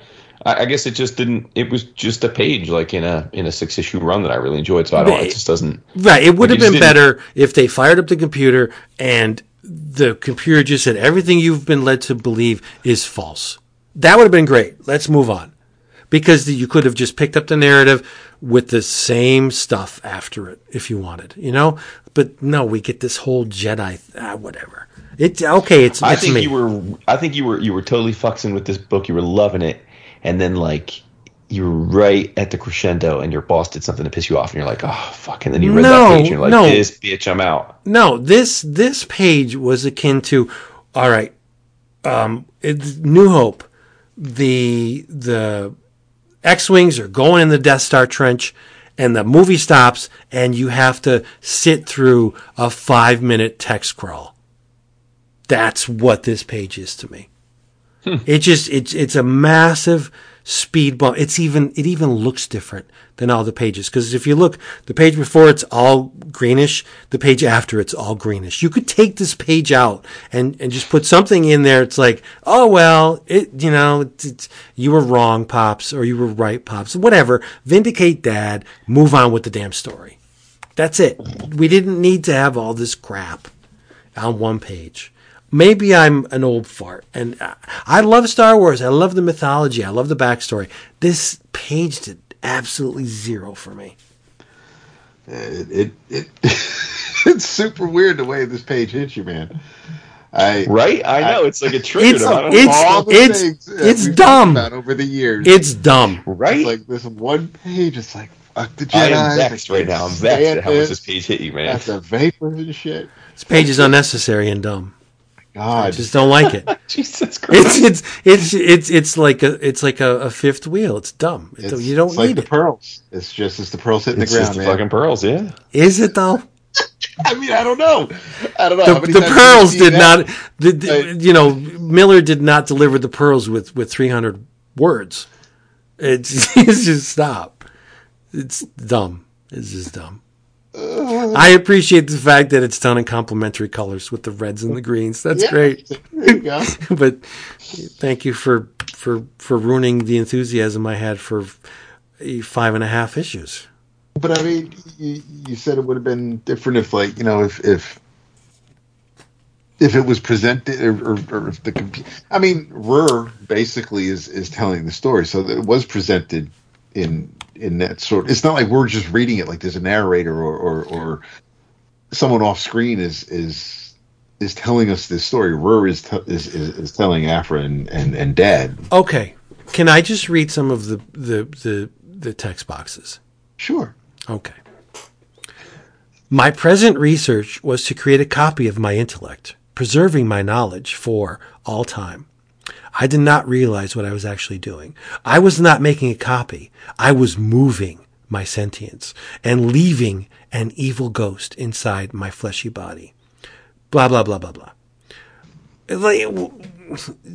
I, I guess it just didn't. It was just a page, like in a in a six issue run that I really enjoyed. So I don't. It just doesn't. Right. It would have been better if they fired up the computer and the computer just said everything you've been led to believe is false. That would have been great. Let's move on. Because you could have just picked up the narrative with the same stuff after it if you wanted, you know? But no, we get this whole Jedi, ah, whatever. It's okay. It's, I think me. you were. I think you were. You were totally fucking with this book. You were loving it, and then like you're right at the crescendo, and your boss did something to piss you off, and you're like, oh fuck, and then you read No, that page, and you're like, no. this bitch, I'm out. No, this this page was akin to, all right, um, it's New Hope. The the X wings are going in the Death Star trench, and the movie stops, and you have to sit through a five minute text crawl. That's what this page is to me. It just it's it's a massive speed bump. It's even it even looks different than all the pages because if you look, the page before it's all greenish, the page after it's all greenish. You could take this page out and and just put something in there. It's like, oh well, it you know it's, it's, you were wrong, pops, or you were right, pops, whatever. Vindicate dad. Move on with the damn story. That's it. We didn't need to have all this crap on one page. Maybe I'm an old fart, and I- I love Star Wars. I love the mythology. I love the backstory. This page did absolutely zero for me. It, it, it [laughs] it's super weird the way this page hits you, man. I Right? I know. it's like a trigger. It's- to- I don't- it's- all it's- things it's dumb. talked over the years. It's dumb. right. It's like this one page. It's like fuck the Jedi. I am vexed right now. I'm vexed at how much this page hit you, man. Got the vapors and shit. This page is unnecessary and dumb. I just don't like it. [laughs] Jesus Christ. It's it's it's it's it's like a it's like a, a fifth wheel. It's dumb. It's, it's, you don't it's like need the it. pearls. It's just it's the pearls hitting It's the just ground, the man. fucking pearls, yeah. Is it though? [laughs] I mean, I don't know. I don't know. The, the pearls did that? not. The, the- Right. you know, Miller did not deliver the pearls with with three hundred words. It's, [laughs] it's just stop. It's dumb. It's just dumb. I appreciate the fact that it's done in complementary colors with the reds and the greens. That's Yeah, great. There you go. [laughs] but thank you for for for ruining the enthusiasm I had for five and a half issues. But I mean, you, you said it would have been different if, like, you know, if if if it was presented or, or, or if the I mean, Rur basically is is telling the story, so that it was presented in in that sort. It's not like we're just reading it like there's a narrator or or, or someone off screen is is is telling us this story. Rur is t- is, is is telling Aphra and and and Dad. Okay, can I just read some of the the the, the text boxes? Sure. Okay. My present research was to create a copy of my intellect, preserving my knowledge for all time. I did not realize what I was actually doing. I was not making a copy. I was moving my sentience and leaving an evil ghost inside my fleshy body. Blah, blah, blah, blah, blah. Like, w-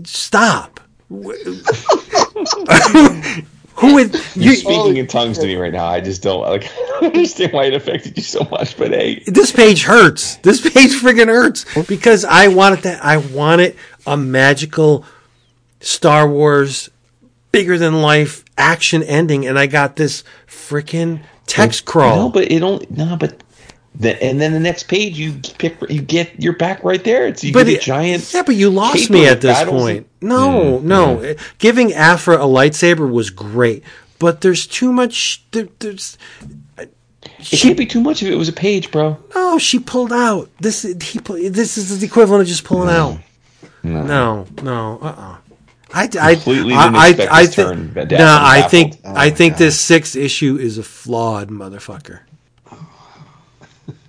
stop. [laughs] Who would You're you, speaking in tongues to me right now. I just don't like. [laughs] I don't understand why it affected you so much. But hey, this page hurts. This page friggin' hurts oh. because I wanted that. I wanted a magical Star Wars, bigger than life action ending, and I got this freaking text crawl. no, but it only no, but. The, and then the next page, you pick, you get you're back right there. It's you but get a giant. yeah, but you lost me at this point. and- No, no, giving Aphra a lightsaber was great, but there's too much. There, there's It can't be too much if it was a page, bro. no. She pulled out. This he. This is the equivalent of just pulling out. No, no, uh, uh I, I, Completely I, didn't I, expect I this thi- turn, no, I'm baffled. think, Oh, I think God. this sixth issue is a flawed motherfucker.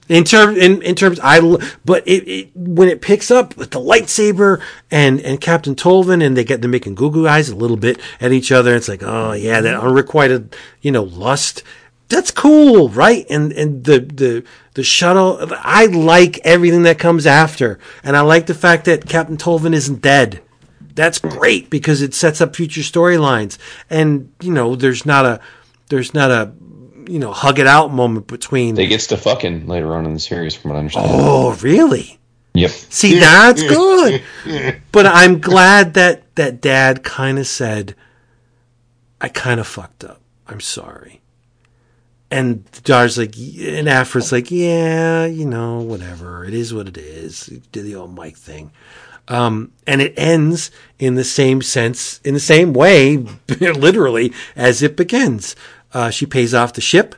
In terms, in, in terms, I, l- but it, it, when it picks up with the lightsaber and, and Captain Tolvan and they get, they're making goo goo eyes a little bit at each other. It's like, oh yeah, that unrequited, you know, lust. That's cool, right? And, and the, the, the shuttle, I like everything that comes after. And I like the fact that Captain Tolvan isn't dead. That's great because it sets up future storylines. And, you know, there's not a, there's not a, you know, hug it out moment between. They gets to fucking later on in the series, from what I understand. oh, really? Yep. See, that's good. [laughs] But I'm glad that that dad kind of said, I kind of fucked up. I'm sorry. And the daughter's like, and Aphra's like, yeah, you know, whatever. It is what it is. Did the old Mike thing. Um, and it ends in the same sense, in the same way, [laughs] literally, as it begins. Uh, she pays off the ship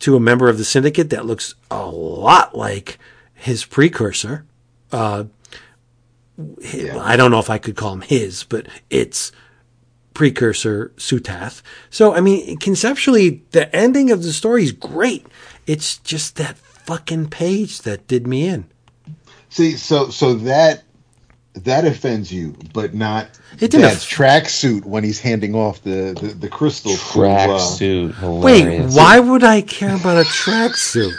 to a member of the syndicate that looks a lot like his precursor. Uh, hi- I don't know if I could call him his, but it's precursor Sutath. So, I mean, conceptually, the ending of the story is great. It's just that fucking page that did me in. See, so so that that offends you, but not It didn't Dad's aff- tracksuit when he's handing off the the, the crystal. to, uh, Wait, why would I care about a tracksuit?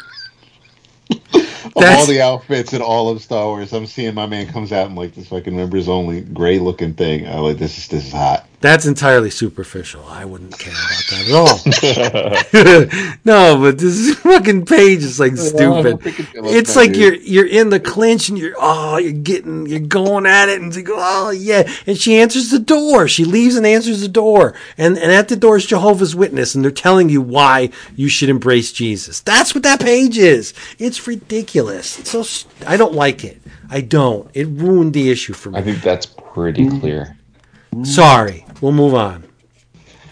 [laughs] of all the outfits in all of Star Wars, I'm seeing my man comes out in like this fucking members only gray looking thing. I'm like, this is this is hot. That's entirely superficial. I wouldn't care about that at all. [laughs] [laughs] no, but this [laughs] fucking page is like stupid. it's gonna look It's that like you're you're in the clinch and you're oh you're getting you're going at it and you go oh yeah and she answers the door. She leaves and answers the door and and at the door is Jehovah's Witness and they're telling you why you should embrace Jesus. That's what that page is. It's ridiculous. It's so st- I don't like it. I don't. It ruined the issue for me. I think that's pretty clear. Sorry. We'll move on. [laughs]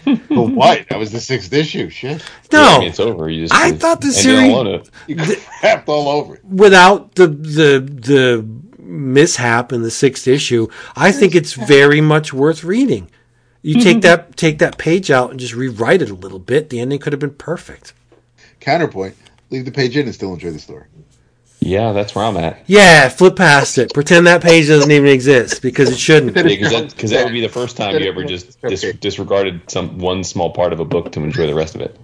But what? That was the sixth issue. Shit, No. I mean, it's over. You just I thought the end it series- all on a- [laughs] you crapped all over it. without the the the mishap in the sixth issue, I think it's very much worth reading. You take mm-hmm. that take that page out and just rewrite it a little bit. The ending could have been perfect. Counterpoint: Leave the page in and still enjoy the story. Yeah, that's where I'm at. Yeah, flip past it. Pretend that page doesn't even exist because it shouldn't. Because that, [laughs] 'cause that would be the first time you ever just [laughs] dis- disregarded some one small part of a book to enjoy the rest of it.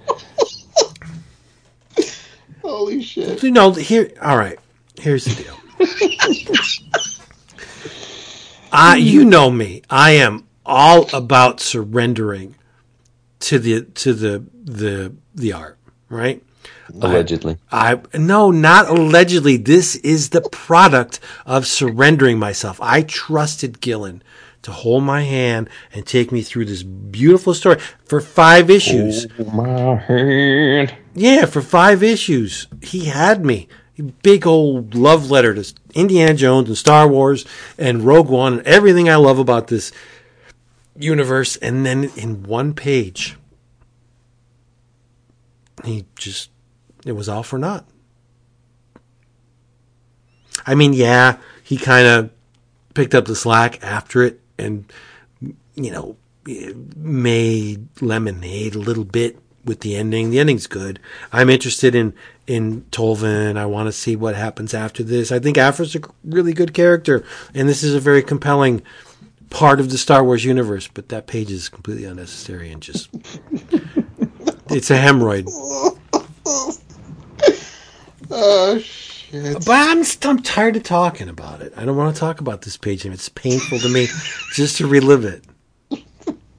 [laughs] Holy shit! You know, here. All right. Here's the deal. I, you know me. I am all about surrendering to the to the the the art. Right. Allegedly. I no, not allegedly. This is the product of surrendering myself. I trusted Gillen to hold my hand and take me through this beautiful story for five issues. My hand. Yeah, for five issues, he had me. Big old love letter to Indiana Jones and Star Wars and Rogue One and everything I love about this universe. And then in one page, he just, it was all for naught. I mean, yeah, he kind of picked up the slack after it and, you know, made lemonade a little bit with the ending. The ending's good. I'm interested in in Tolvan. I want to see what happens after this. I think Aphra's a really good character, and this is a very compelling part of the Star Wars universe. But that page is completely unnecessary and just [laughs] it's a hemorrhoid. Oh shit! But I'm I'm tired of talking about it. I don't want to talk about this page. and It's painful to me just to relive it. [laughs]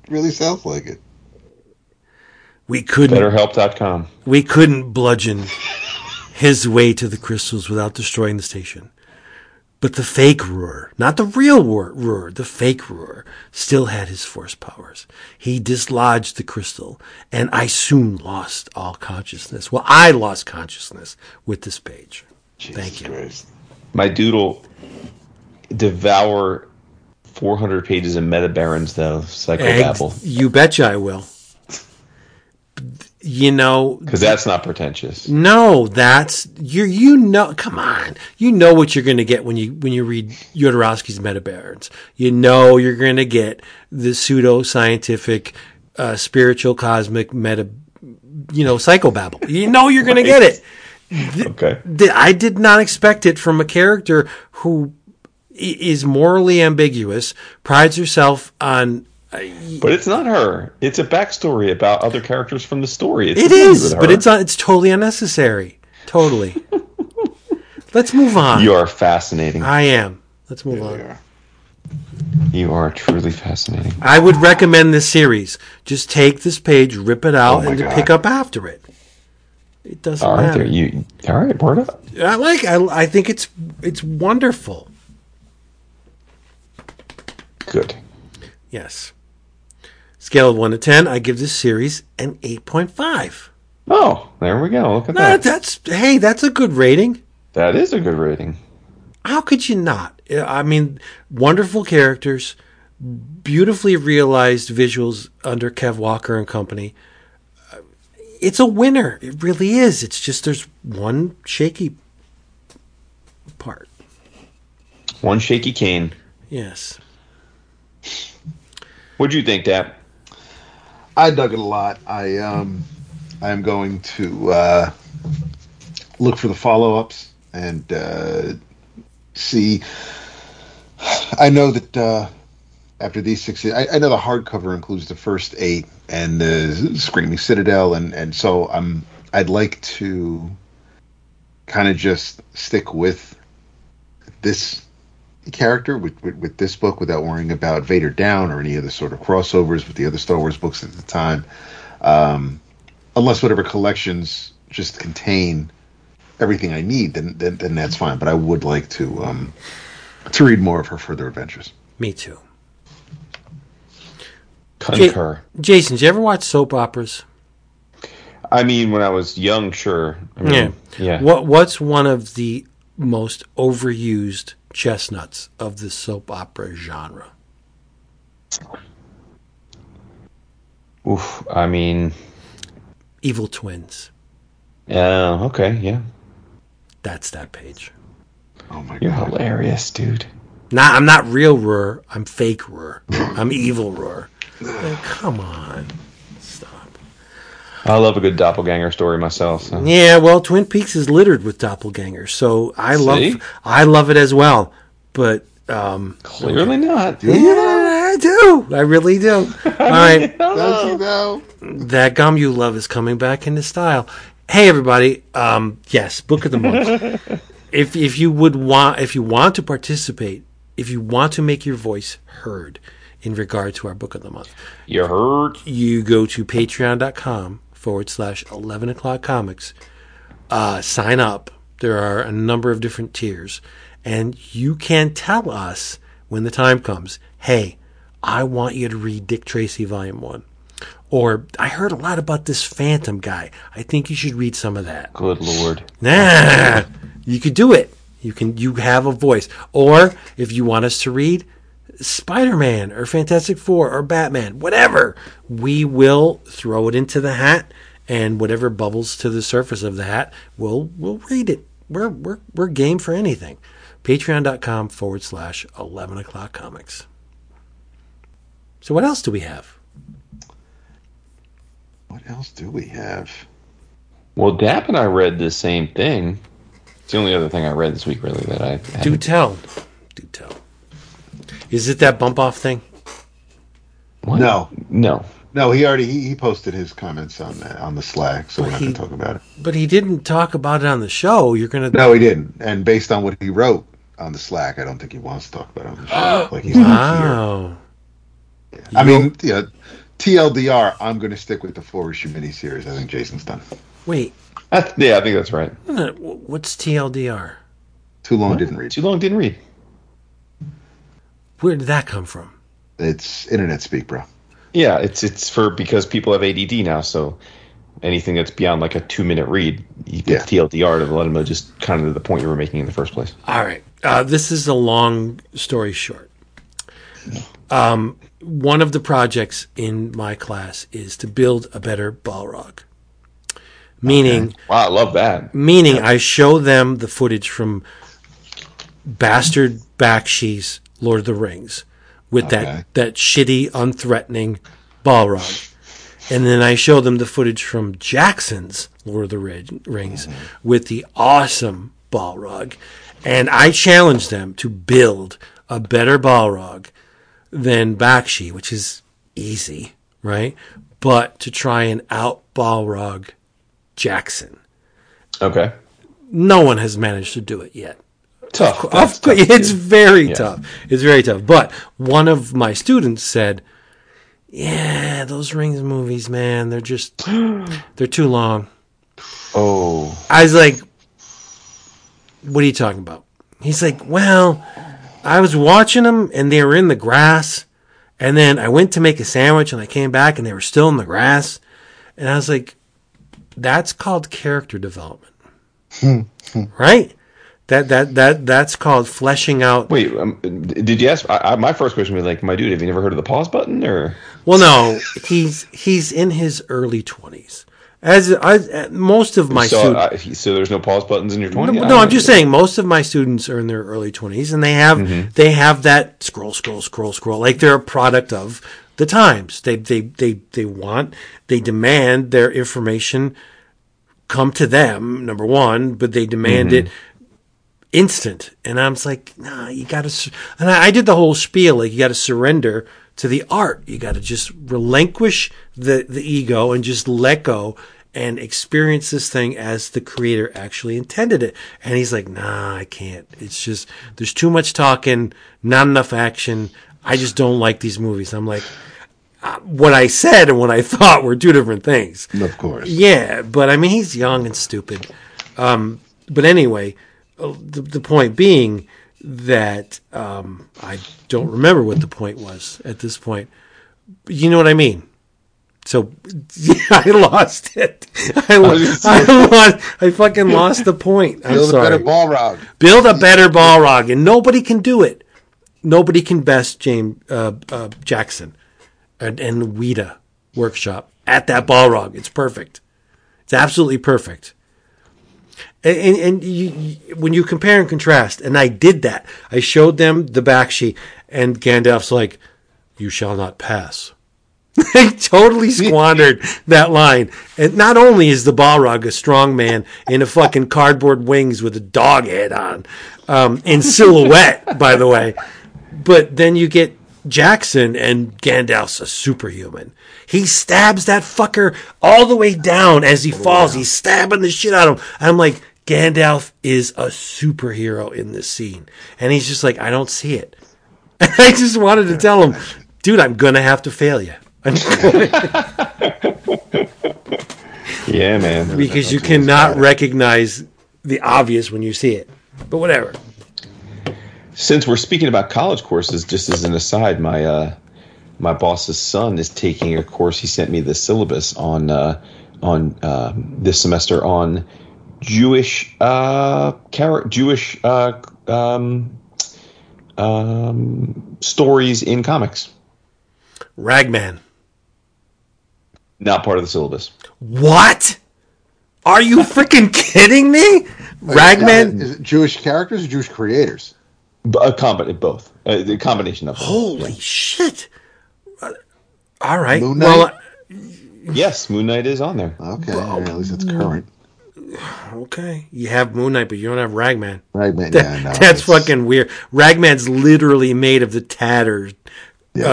Really sounds like it. We couldn't BetterHelp.com. we couldn't bludgeon his way to the crystals without destroying the station. But the fake Rur, not the real Rur, Rur, the fake Rur, still had his force powers. He dislodged the crystal, and I soon lost all consciousness. Well, I lost consciousness with this page. Thank you. Christ. My doodle devour 400 pages of Metabarons though psychobabble you betcha I will. [laughs] You know, because that's not pretentious. No, that's you. You know, come on. You know what you're going to get when you when you read Jodorowsky's Metabarons. You know you're going to get the pseudo scientific, uh, spiritual, cosmic meta, you know, psychobabble. You know you're going to get it. Okay. Th- I did not expect it from a character who is morally ambiguous, prides herself on. But it's not her. It's a backstory about other characters from the story. It's It nothing to do is, with but it's uh, it's totally unnecessary. Totally. [laughs] Let's move on. You are fascinating. I am. Let's move There on. we are. You are truly fascinating. I would recommend this series. Just take this page, rip it out, Oh and God. pick up after it. It doesn't All right, matter. there. You all right? Word up. I like. I, I think it's it's wonderful. Good. Yes. Scale of one to ten, I give this series an eight point five. Oh, there we go. Look at That, that. that's hey, that's a good rating. That is a good rating. How could you not? I mean, wonderful characters, beautifully realized visuals under Kev Walker and company. It's a winner. It really is. It's just there's one shaky part. One shaky cane. Yes. What'd you think, Dap? I dug it a lot. I um, I am going to uh, look for the follow ups and uh, see. I know that uh, after these six, I, I know the hardcover includes the first eight and the Screaming Citadel, and and so I'm I'd like to kind of just stick with this character with, with, with this book without worrying about Vader Down or any other sort of crossovers with the other Star Wars books at the time. Um, unless whatever collections just contain everything I need, then, then then that's fine. But I would like to um, to read more of her further adventures. Me too. Concur. Jason, did you ever watch soap operas? I mean, when I was young, sure. I mean, Yeah. Yeah. What What's one of the most overused chestnuts of the soap opera genre? Oof. I mean, Evil Twins. yeah. Okay. Yeah. That's that page. Oh my god. You're god! hilarious, dude. Nah, I'm not real Rur. I'm fake Rur. I'm evil Rur. Like, come on. Stop. I love a good doppelganger story myself. So. Yeah, well, Twin Peaks is littered with doppelgangers, so I See? love I love it as well. But um Clearly not. yeah, I do. I really do. [laughs] All right. [laughs] Don't you know? that gum you love is coming back into style. Hey everybody, um, yes, book of the month. [laughs] if if you would want if you want to participate, if you want to make your voice heard in regard to our book of the month, You heard? you go to patreon.com forward slash 11 o'clock comics uh, sign up there are a number of different tiers and you can tell us when the time comes hey i want you to read dick tracy volume 1 or i heard a lot about this phantom guy i think you should read some of that Good lord. Nah, you could do it. You can. You have a voice. Or if you want us to read Spider-Man or Fantastic Four or Batman, whatever, we will throw it into the hat, and whatever bubbles to the surface of the hat, we'll we'll read it. We're we're we're game for anything. Patreon.com forward slash eleven o'clock comics. So what else do we have? What else do we have? Well, Dap and I read the same thing. It's the only other thing I read this week, really, that I. Do tell. Do tell. Is it that bump off thing? What? No, No. no. He already he, he posted his comments on that on the Slack, so we're not he- going to talk about it. But he didn't talk about it on the show. You're gonna No, he didn't. And based on what he wrote on the Slack, I don't think he wants to talk about it on the show. [gasps] like he's not here. Wow. I mean, yeah, TLDR, I'm going to stick with the four issue miniseries. I think Jason's done. Wait, [laughs] yeah, I think that's right. what's TLDR? Too long didn't read. Too long, didn't read. Where did that come from? It's internet speak, bro. Yeah, it's it's for because people have ADD now, so anything that's beyond like a two minute read, you Yeah. get TLDR to let them know just kind of the point you were making in the first place. All right. Uh, this is a long story short. Um, one of the projects in my class is to build a better Balrog. Meaning, Wow, I love that. meaning I show them the footage from Bastard Bakshi's Lord of the Rings with Okay. that, that shitty, unthreatening Balrog. And then I show them the footage from Jackson's Lord of the Ri- Rings mm-hmm. with the awesome Balrog. And I challenge them to build a better Balrog than Bakshi, which is easy, right? But to try and out Balrog Jackson. Okay. No one has managed to do it yet. Tough. That's tough, it's too. very Yeah. tough. It's very tough. But one of my students said, "Yeah, those Rings movies, man, they're just [gasps] they're too long." Oh, I was like, "What are you talking about?" He's like, "Well, I was watching them and they were in the grass, and then I went to make a sandwich and I came back and they were still in the grass." And I was like, "That's called character development." Hmm. Hmm. right? That that that that's called fleshing out wait. Um, did you ask? I, I, my first question was like, my dude, have you never heard of the pause button? Or Well, no, he's he's in his early twenties. As I, most of my so, students, I, so there's no pause buttons in your twenty? no, I'm just saying most of my students are in their early twenties, and they have Mm-hmm. they have that scroll, scroll, scroll, scroll. Like they're a product of the times. They they they they want they demand their information come to them. Number one, but they demand Mm-hmm. it instant. And I'm just like, nah, you got to. And I, I did the whole spiel like you got to surrender to the art. You got to just relinquish the the ego and just let go and experience this thing as the creator actually intended it. And he's like, nah, I can't. It's just there's too much talking, not enough action. I just don't like these movies. I'm like. uh, What I said and what I [laughs] thought were two different things. Of course. Yeah, but I mean, he's young and stupid. Um, but anyway, the, the point being that um, I don't remember what the point was at this point. You know what I mean? So yeah, [laughs] I lost it. I, lo- [laughs] I lost. I fucking lost the point. I'm Build a better Balrog. Build a better Balrog, and nobody can do it. Nobody can best James uh, uh, Jackson and, and Weta workshop at that Balrog. It's perfect. It's absolutely perfect. And, and, and you, when you compare and contrast, and I did that, I showed them the Bakshi, and Gandalf's like, "You shall not pass." [laughs] they totally squandered that line. And not only is the Balrog a strong man in a fucking cardboard wings with a dog head on, um, in silhouette, [laughs] by the way, but then you get Jackson and Gandalf's a superhuman. He stabs that fucker all the way down as he falls. He's stabbing the shit out of him. I'm like, Gandalf is a superhero in this scene. And he's just like, I don't see it. [laughs] I just wanted to tell him, dude, I'm going to have to fail you. [laughs] Yeah, man. [laughs] because you cannot recognize the obvious when you see it. But whatever. Since we're speaking about college courses, just as an aside, my uh, my boss's son is taking a course. He sent me the syllabus on uh, on uh, this semester on Jewish uh, char- Jewish uh, um, um, stories in comics. Ragman. Not part of the syllabus. What? Are you freaking kidding me? Ragman. Is it Jewish characters or Jewish creators? B- A combination, both. Uh, the combination of them. Holy shit. Uh, all right. Moon Well, Yes, Moon Knight is on there. Okay, all right, at least it's current. okay. You have Moon Knight, but you don't have Ragman. Right, man. That- Yeah, no, that's it's- fucking weird. Ragman's literally made of the tatters.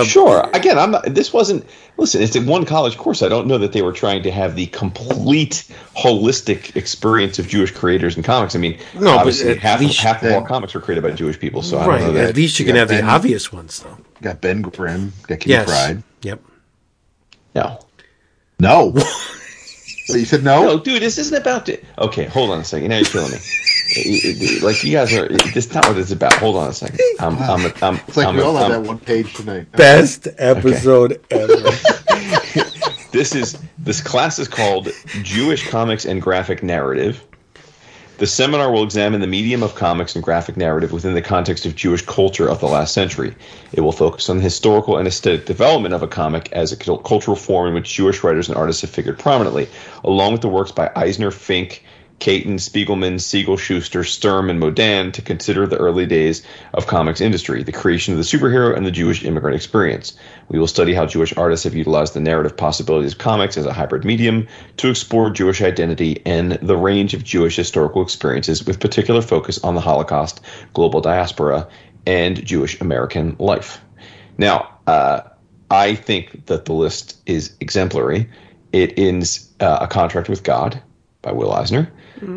Sure. Again, I'm not. This wasn't. Listen, it's a one college course. I don't know that they were trying to have the complete holistic experience of Jewish creators and comics. I mean, No, obviously at half least half of all comics were created by Jewish people. So I Right. don't know At least you you can got have the obvious ones, though. Got Ben Grimm, got Kitty Yes. Pride. Yep. No. No. But you said no? No, dude, this isn't about. The, okay, hold on a second. Now you're killing me. It- [laughs] it- like you guys are. This is not what it's about. Hold on a second. I'm. I'm. I'm. It's like I'm, we all have that one page tonight. Best episode ever. [laughs] this is this class is called Jewish Comics and Graphic Narrative. The seminar will examine the medium of comics and graphic narrative within the context of Jewish culture of the last century. It will focus on the historical and aesthetic development of a comic as a cultural form in which Jewish writers and artists have figured prominently, along with the works by Eisner, Fink, Katin, Spiegelman, Siegel, Shuster, Sturm, and Modan to consider the early days of comics industry, the creation of the superhero, and the Jewish immigrant experience. We will study how Jewish artists have utilized the narrative possibilities of comics as a hybrid medium to explore Jewish identity and the range of Jewish historical experiences, with particular focus on the Holocaust, global diaspora, and Jewish American life. Now, uh, I think that the list is exemplary. It is uh, a contract with God by Will Eisner.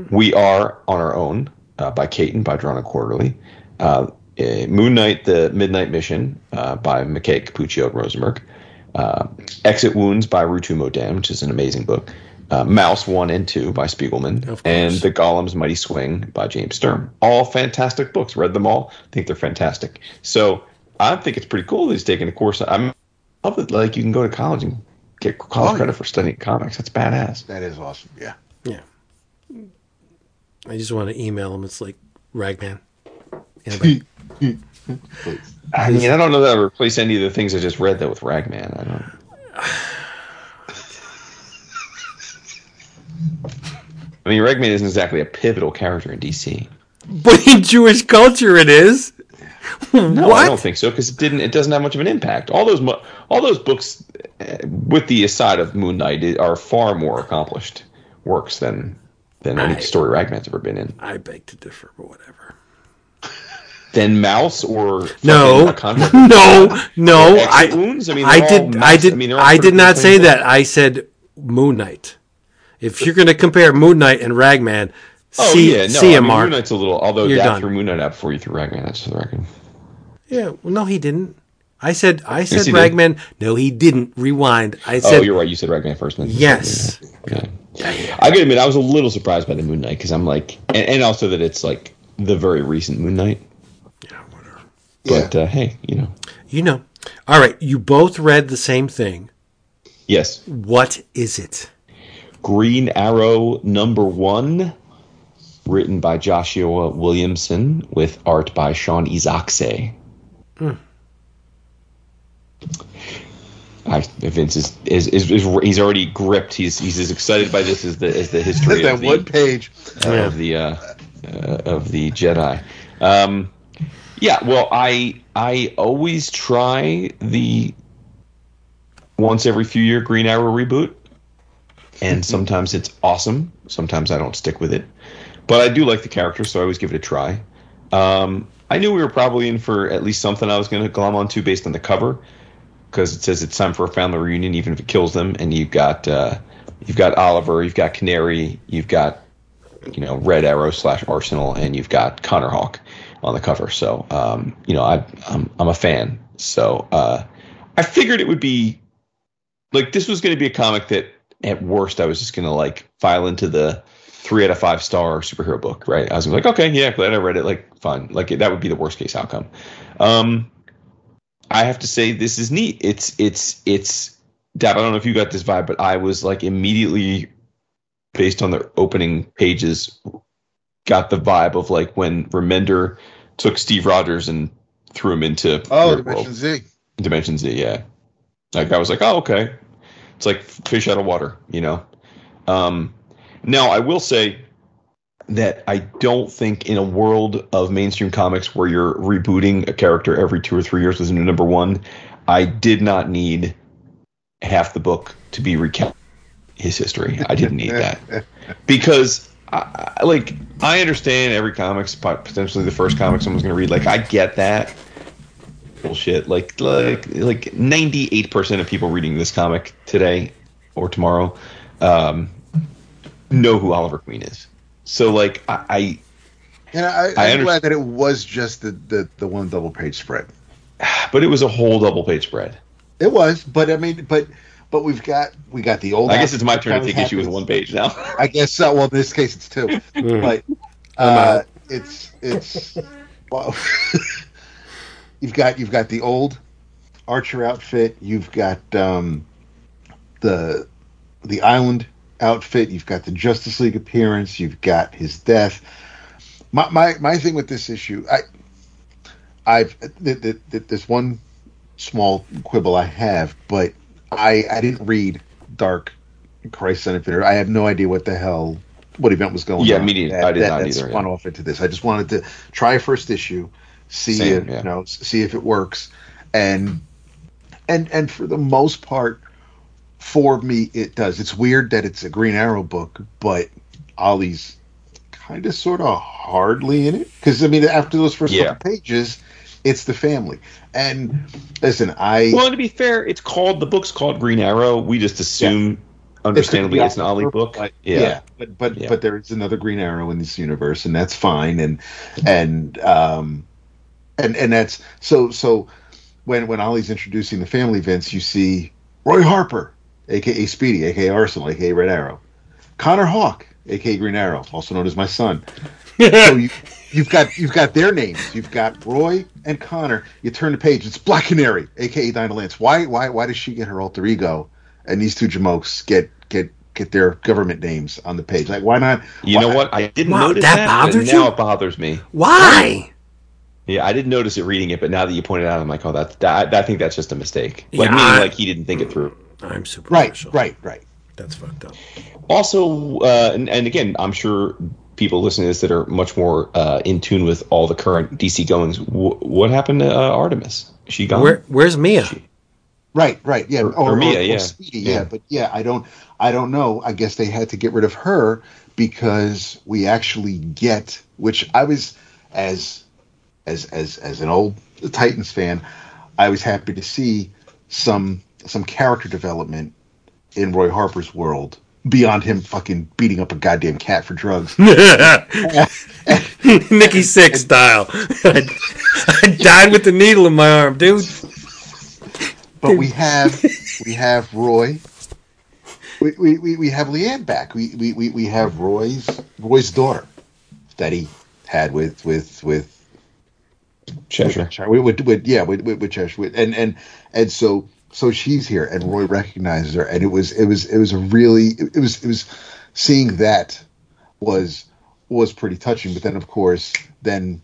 We are on our own uh, by Katin by Drawn and Quarterly. Uh, uh, Moon Knight, The Midnight Mission uh, by MacKay, Cappuccio, and Rosenberg. Uh, Exit Wounds by Rutu Modan, which is an amazing book. Uh, Maus 1 and 2 by Spiegelman. And The Golem's Mighty Swing by James Sturm. All fantastic books. Read them all. think they're fantastic. So I think it's pretty cool that he's taking a course. I'm I love that like you can go to college and get college Oh, yeah. credit for studying comics. That's badass. That is awesome. Yeah. Yeah. I just want to email him. It's like Ragman. [laughs] I mean, I don't know that I replace any of the things I just read though with Ragman. I don't. [sighs] I mean, Ragman isn't exactly a pivotal character in DC. but in Jewish culture, it is. No, what? I don't think so because it didn't. It doesn't have much of an impact. All those, all those books, uh, with the aside of Moon Knight, are far more accomplished works than than any I- story Ragman's ever been in. I beg to differ, but whatever. Than Maus or No, fucking a contract- [laughs] no, no. I, Wounds? I mean, I did, I did, I mean, I did not say that. I said Moon Knight. If you're going to compare Moon Knight and Ragman, Oh see, yeah, no. see I mean, Moon Knight's a little. Although You're Dad done. threw Moon Knight out before you threw Ragman. That's for the record. Yeah, well, no, he didn't. I said, I said did. Ragman. No, he didn't. Rewind. I Oh, said, you're right. You said Ragman first. then yes. said I gotta admit, I was a little surprised by the Moon Knight because I'm like, and, and also that it's like the very recent Moon Knight. Yeah, whatever. But uh, hey, you know, You know. All right, you both read the same thing. yes, What is it? Green Arrow number one, written by Joshua Williamson with art by Sean Izaakse. I, Vince is, is, is, is he's already gripped. He's he's as excited by this as the as the history that of the, one page. of the uh, uh, of the Jedi. Um, yeah, well, I I always try the once every few year Green Arrow reboot, and sometimes it's awesome. Sometimes I don't stick with it, but I do like the character, so I always give it a try. Um, I knew we were probably in for at least something I was going to glom onto based on the cover, because it says it's time for a family reunion, even if it kills them. And you've got uh, you've got Oliver, you've got Canary, you've got you know Red Arrow slash Arsenal, and you've got Connor Hawke on the cover. So um, you know I I'm I'm a fan. So uh, I figured it would be like this was going to be a comic that at worst I was just going to like file into the three out of five star superhero book, right? I was like, okay, yeah, glad I read it. Like, fine. Like that would be the worst case outcome. Um, I have to say this is neat. It's it's it's. Dap, I don't know if you got this vibe, but I was like immediately based on the opening pages, got the vibe of like when Remender took Steve Rogers and threw him into Oh, Dimension World. Z. Dimension Z, yeah. Like I was like, oh, okay. It's like fish out of water, you know. Um, now I will say that I don't think in a world of mainstream comics where you're rebooting a character every two or three years with a new number one, I did not need half the book to be recount his history. I didn't need that [laughs] because I, I- like I understand every comic's potentially the first comic someone's going to read. Like I get that bullshit. Like like like ninety eight percent of people reading this comic today or tomorrow um, know who Oliver Queen is. So like I, I And I, I I'm under- glad that it was just the, the, the one double page spread. [sighs] but it was a whole double page spread. It was, but I mean, but but we've got we got the old. I guess it's my turn to take issue with one page now. I guess so. Well, in this case, it's two, [laughs] Mm. but uh, it's it's well, [laughs] you've got you've got the old Archer outfit. You've got um, the the Island outfit. You've got the Justice League appearance. You've got his death. My my my thing with this issue, I I've th- th- th- there's one small quibble I have, but I I didn't read Dark Crisis Infinite. I have no idea what the hell what event was going Yeah, on. Yeah, me neither. I did that, not that either, spun yeah. off into this. I just wanted to try first issue, see Same, if yeah. you know, see if it works, and and and for the most part, for me it does. It's weird that it's a Green Arrow book, but Ollie's kind of sort of hardly in it because I mean after those first Yeah. couple pages, it's the family. And listen, I well, to be fair, it's called the book's called Green Arrow. We just assume understandably could be it's an Ollie book. but- yeah. but but Yeah. but there is another Green Arrow in this universe, and that's fine, and and um and and that's so so when when Ollie's introducing the family events, you see Roy Harper, aka Speedy, aka Arsenal, aka Red Arrow, Connor Hawke, aka Green Arrow, also known as my son. [laughs] so you, you've got you've got their names. You've got Roy and Connor. You turn the page. It's Black Canary, aka Dinah Lance. Why why why does she get her alter ego, and these two jamokes get get get their government names on the page? Like why not? You why- know what? I didn't Wow, notice that that, but bothered now you? it bothers me. Why? Yeah, I didn't notice it reading it, but now that you pointed it out, I'm like, oh, that's that, I think that's just a mistake. Like Yeah, meaning, I- like he didn't think it through. I'm super Right, partial. right, right. That's fucked up. Also, uh, and, and again, I'm sure people listening to this that are much more uh, in tune with all the current DC goings. W- what happened to uh, Artemis? Is she gone? Where Where's Mia? Right, right, yeah, Or- or Mia, yeah. Speedy, yeah. Yeah. but yeah, I don't, I don't know. I guess they had to get rid of her because we actually get, which I was, as, as, as, as an old Titans fan, I was happy to see some, some character development in Roy Harper's world beyond him fucking beating up a goddamn cat for drugs. [laughs] Nikki Sixx style. I, I died with the needle in my arm, dude. but we have we have Roy. We, we, we, we have Lian back. We, we, we, we have Roy's Roy's daughter that he had with with with Cheshire. with, with, with yeah with with, with Cheshire and and and so so she's here and Roy recognizes her and it was it was it was a really it, was it was seeing that was was pretty touching. But then of course then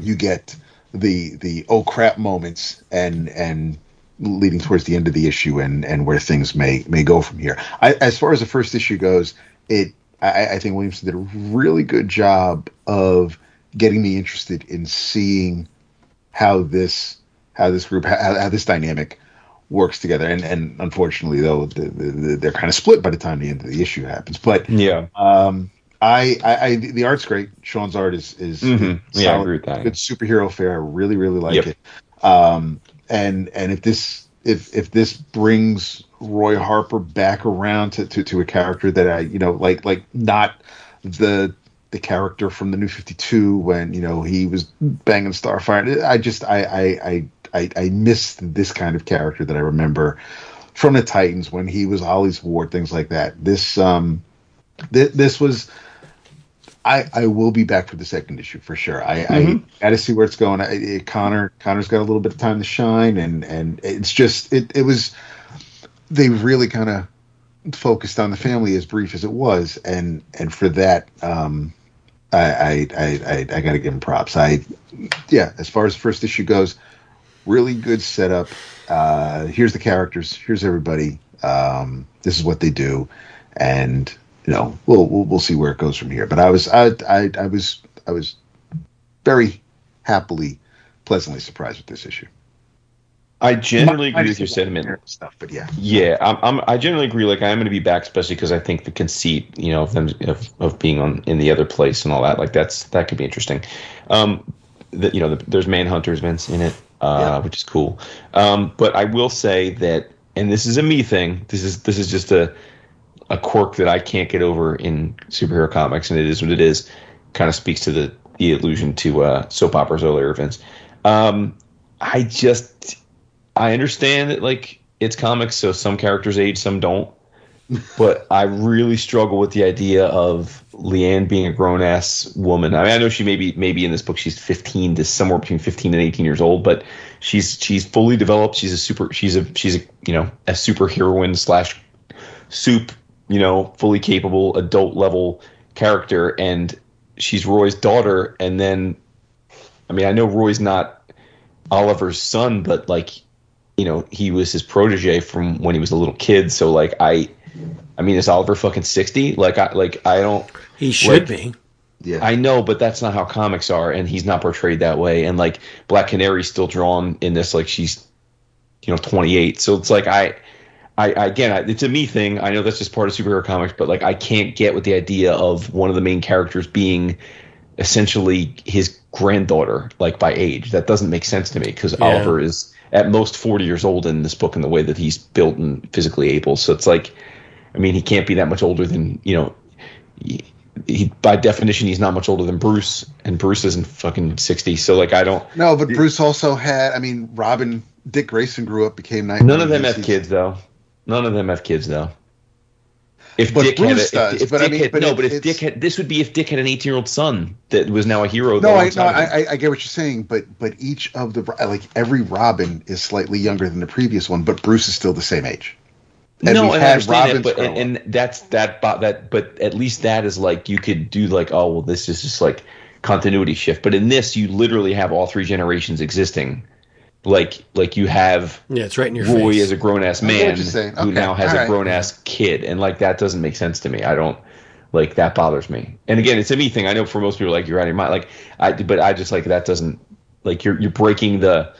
you get the the oh crap moments and and leading towards the end of the issue and and where things may may go from here. I, as far as the first issue goes it I, I think Williamson did a really good job of getting me interested in seeing how this how this group how, how this dynamic works together and and unfortunately though the, the, the, they're kind of split by the time the end of the issue happens but Yeah. um I, I, I the art's great. Sean's art is is Mhm. is Yeah, I agree with that. Good superhero fare. I really really like Yep. it. Um, and and if this if if this brings Roy Harper back around to, to, to a character that I you know like like not the the character from the New Fifty Two when you know he was banging Starfire. I just I I I I, I miss this kind of character that I remember from the Titans when he was Ollie's Ward, things like that. This um th- this was I, I will be back for the second issue for sure. I, I got to see where it's going. I, Connor Connor's got a little bit of time to shine, and and it's just it it was they really kind of focused on the family as brief as it was, and and for that, um, I I I, I, I got to give him props. I yeah, as far as the first issue goes, really good setup. Uh, here's the characters. Here's everybody. Um, this is what they do, and you know we'll, we'll we'll see where it goes from here. But I was I I, I was I was very happily, pleasantly surprised with this issue. I generally agree Minus with your the sentiment. stuff, but yeah, Yeah, I'm, I'm, I generally agree. Like, I am going to be back, especially because I think the conceit, you know, of them of, of being on in the other place and all that, like that's that could be interesting. Um, that you know, the, there's Manhunters events in it, uh, Yeah. which is cool. Um, but I will say that, and this is a me thing. This is this is just a a quirk that I can't get over in superhero comics, and it is what it is. Kind of speaks to the the allusion to uh, soap operas earlier, Vince. Um, I just I understand that like it's comics, so some characters age, some don't. [laughs] but I really struggle with the idea of Lian being a grown ass woman. I mean, I know she may be maybe in this book she's 15 to somewhere between 15 and 18 years old, but she's she's fully developed. She's a super she's a she's a you know a superheroine slash soup you know fully capable adult level character, and she's Roy's daughter. And then, I mean, I know Roy's not Oliver's son, but like you know he was his protege from when he was a little kid. So like I. I mean, is Oliver fucking sixty? Like, I like I don't. He should Like- be. yeah. I know, but that's not how comics are, and he's not portrayed that way. And like Black Canary's still drawn in this like she's, you know, twenty eight. So it's like I, I I- again, I, it's a me thing. I know that's just part of superhero comics, but like I can't get with the idea of one of the main characters being essentially his granddaughter, like by age. That doesn't make sense to me because Yeah. Oliver is at most forty years old in this book in the way that he's built and physically able. So it's like. I mean, he can't be that much older than you know. He, he, by definition, he's not much older than Bruce, and Bruce isn't fucking sixty. So like, I don't. No, but Bruce also had. I mean, Robin, Dick Grayson grew up, became night. None of them have kids though. None of them have kids though. If But Dick Bruce had, a, if, does, if but I Dick mean- had, but no, it- but if Dick had, this would be if Dick had an eighteen-year-old son that was now a hero. No, I, no. I, I, I get what you're saying, but but each of the like every Robin is slightly younger than the previous one, but Bruce is still the same age. And no, and I understand Robins that, but and, and that's that, but that, but at least that is like you could do like, oh well, this is just like continuity shift. But in this, you literally have all three generations existing. Like, like you have Yeah, it's right in your Roy face. as a grown ass I get what man you're who now has all a right. grown ass kid, and like that doesn't make sense to me. I don't like that bothers me. And again, it's a me thing. I know for most people, like you're out of your mind. Like I, but I just like that doesn't like you're you're breaking the.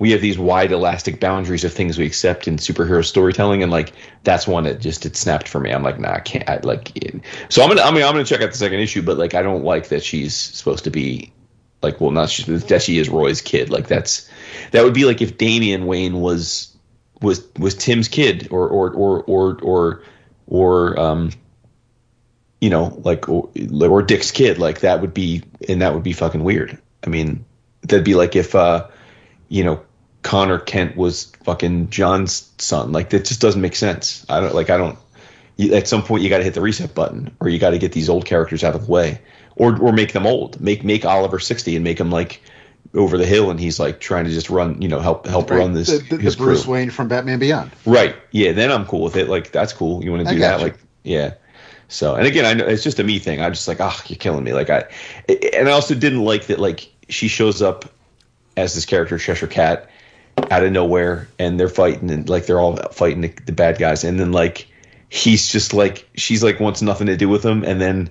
We have these wide elastic boundaries of things we accept in superhero storytelling, and like that's one that just it snapped for me. I'm like, nah, I can't. I, like, it- so I'm gonna. I mean, I'm gonna check out the second issue, but like, I don't like that she's supposed to be like, well, not she, that she is Roy's kid. Like that's that would be like if Damian Wayne was was was Tim's kid or or or or or or um you know like or, or Dick's kid like that would be and that would be fucking weird. I mean that'd be like if uh you know Connor Kent was fucking John's son like that just doesn't make sense. I don't like I don't you, at some point you got to hit the reset button or you got to get these old characters out of the way or or make them old make make Oliver 60 and make him like over the hill and he's like trying to just run you know help help run this the, the, his the Bruce crew. Wayne from Batman Beyond. Right. Yeah. Then I'm cool with it. Like that's cool. You want to do that? you. Like yeah. So and again, I know it's just a me thing. I'm just like, ah, you're killing me. Like I, and I also didn't like that. Like she shows up as this character Cheshire Cat out of nowhere, and they're fighting, and like they're all fighting the, the bad guys, and then like he's just like she's like wants nothing to do with him, and then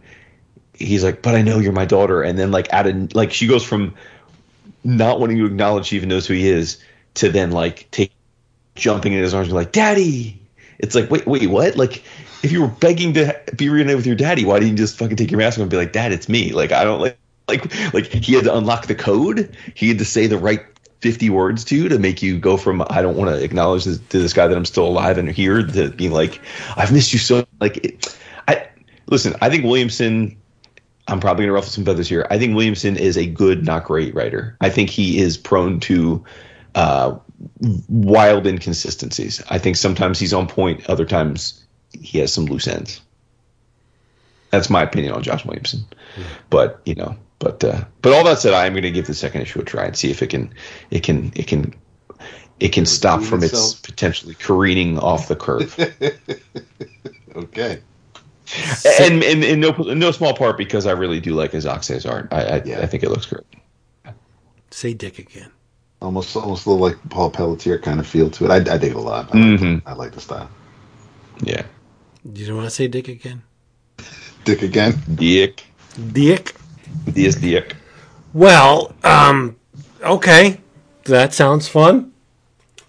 he's like, but I know you're my daughter, and then like out of like she goes from not wanting to acknowledge she even knows who he is to then like take jumping in his arms and be like, Daddy. It's like, wait, wait, what? Like, if you were begging to be reunited with your daddy, why didn't you just fucking take your mask off and be like, Dad, it's me? Like, I don't like, like, like he had to unlock the code. He had to say the right 50 words to to make you go from, I don't want to acknowledge this, to this guy that I'm still alive and here to being like, I've missed you so. Like, it, I, listen, I think Williamson, I'm probably going to ruffle some feathers here. I think Williamson is a good, not great writer. I think he is prone to uh, wild inconsistencies. I think sometimes he's on point, other times he has some loose ends. That's my opinion on Josh Williamson. But you know, but uh, but all that said, I am going to give the second issue a try and see if it can it can it can it can stop Redeem from its potentially careening off the curve. [laughs] Okay. and, and in no no small part because I really do like Izaakse's art. I I, Yeah. I think it looks great. Say Dick again. Almost almost a little like Paul Pelletier kind of feel to it. I, I dig it a lot. I, Mhm. like, I like the style. Yeah, You don't want to say Dick again? Dick again. Dick, Dick. Diaz Dick. Well, um, okay. That sounds fun. [laughs]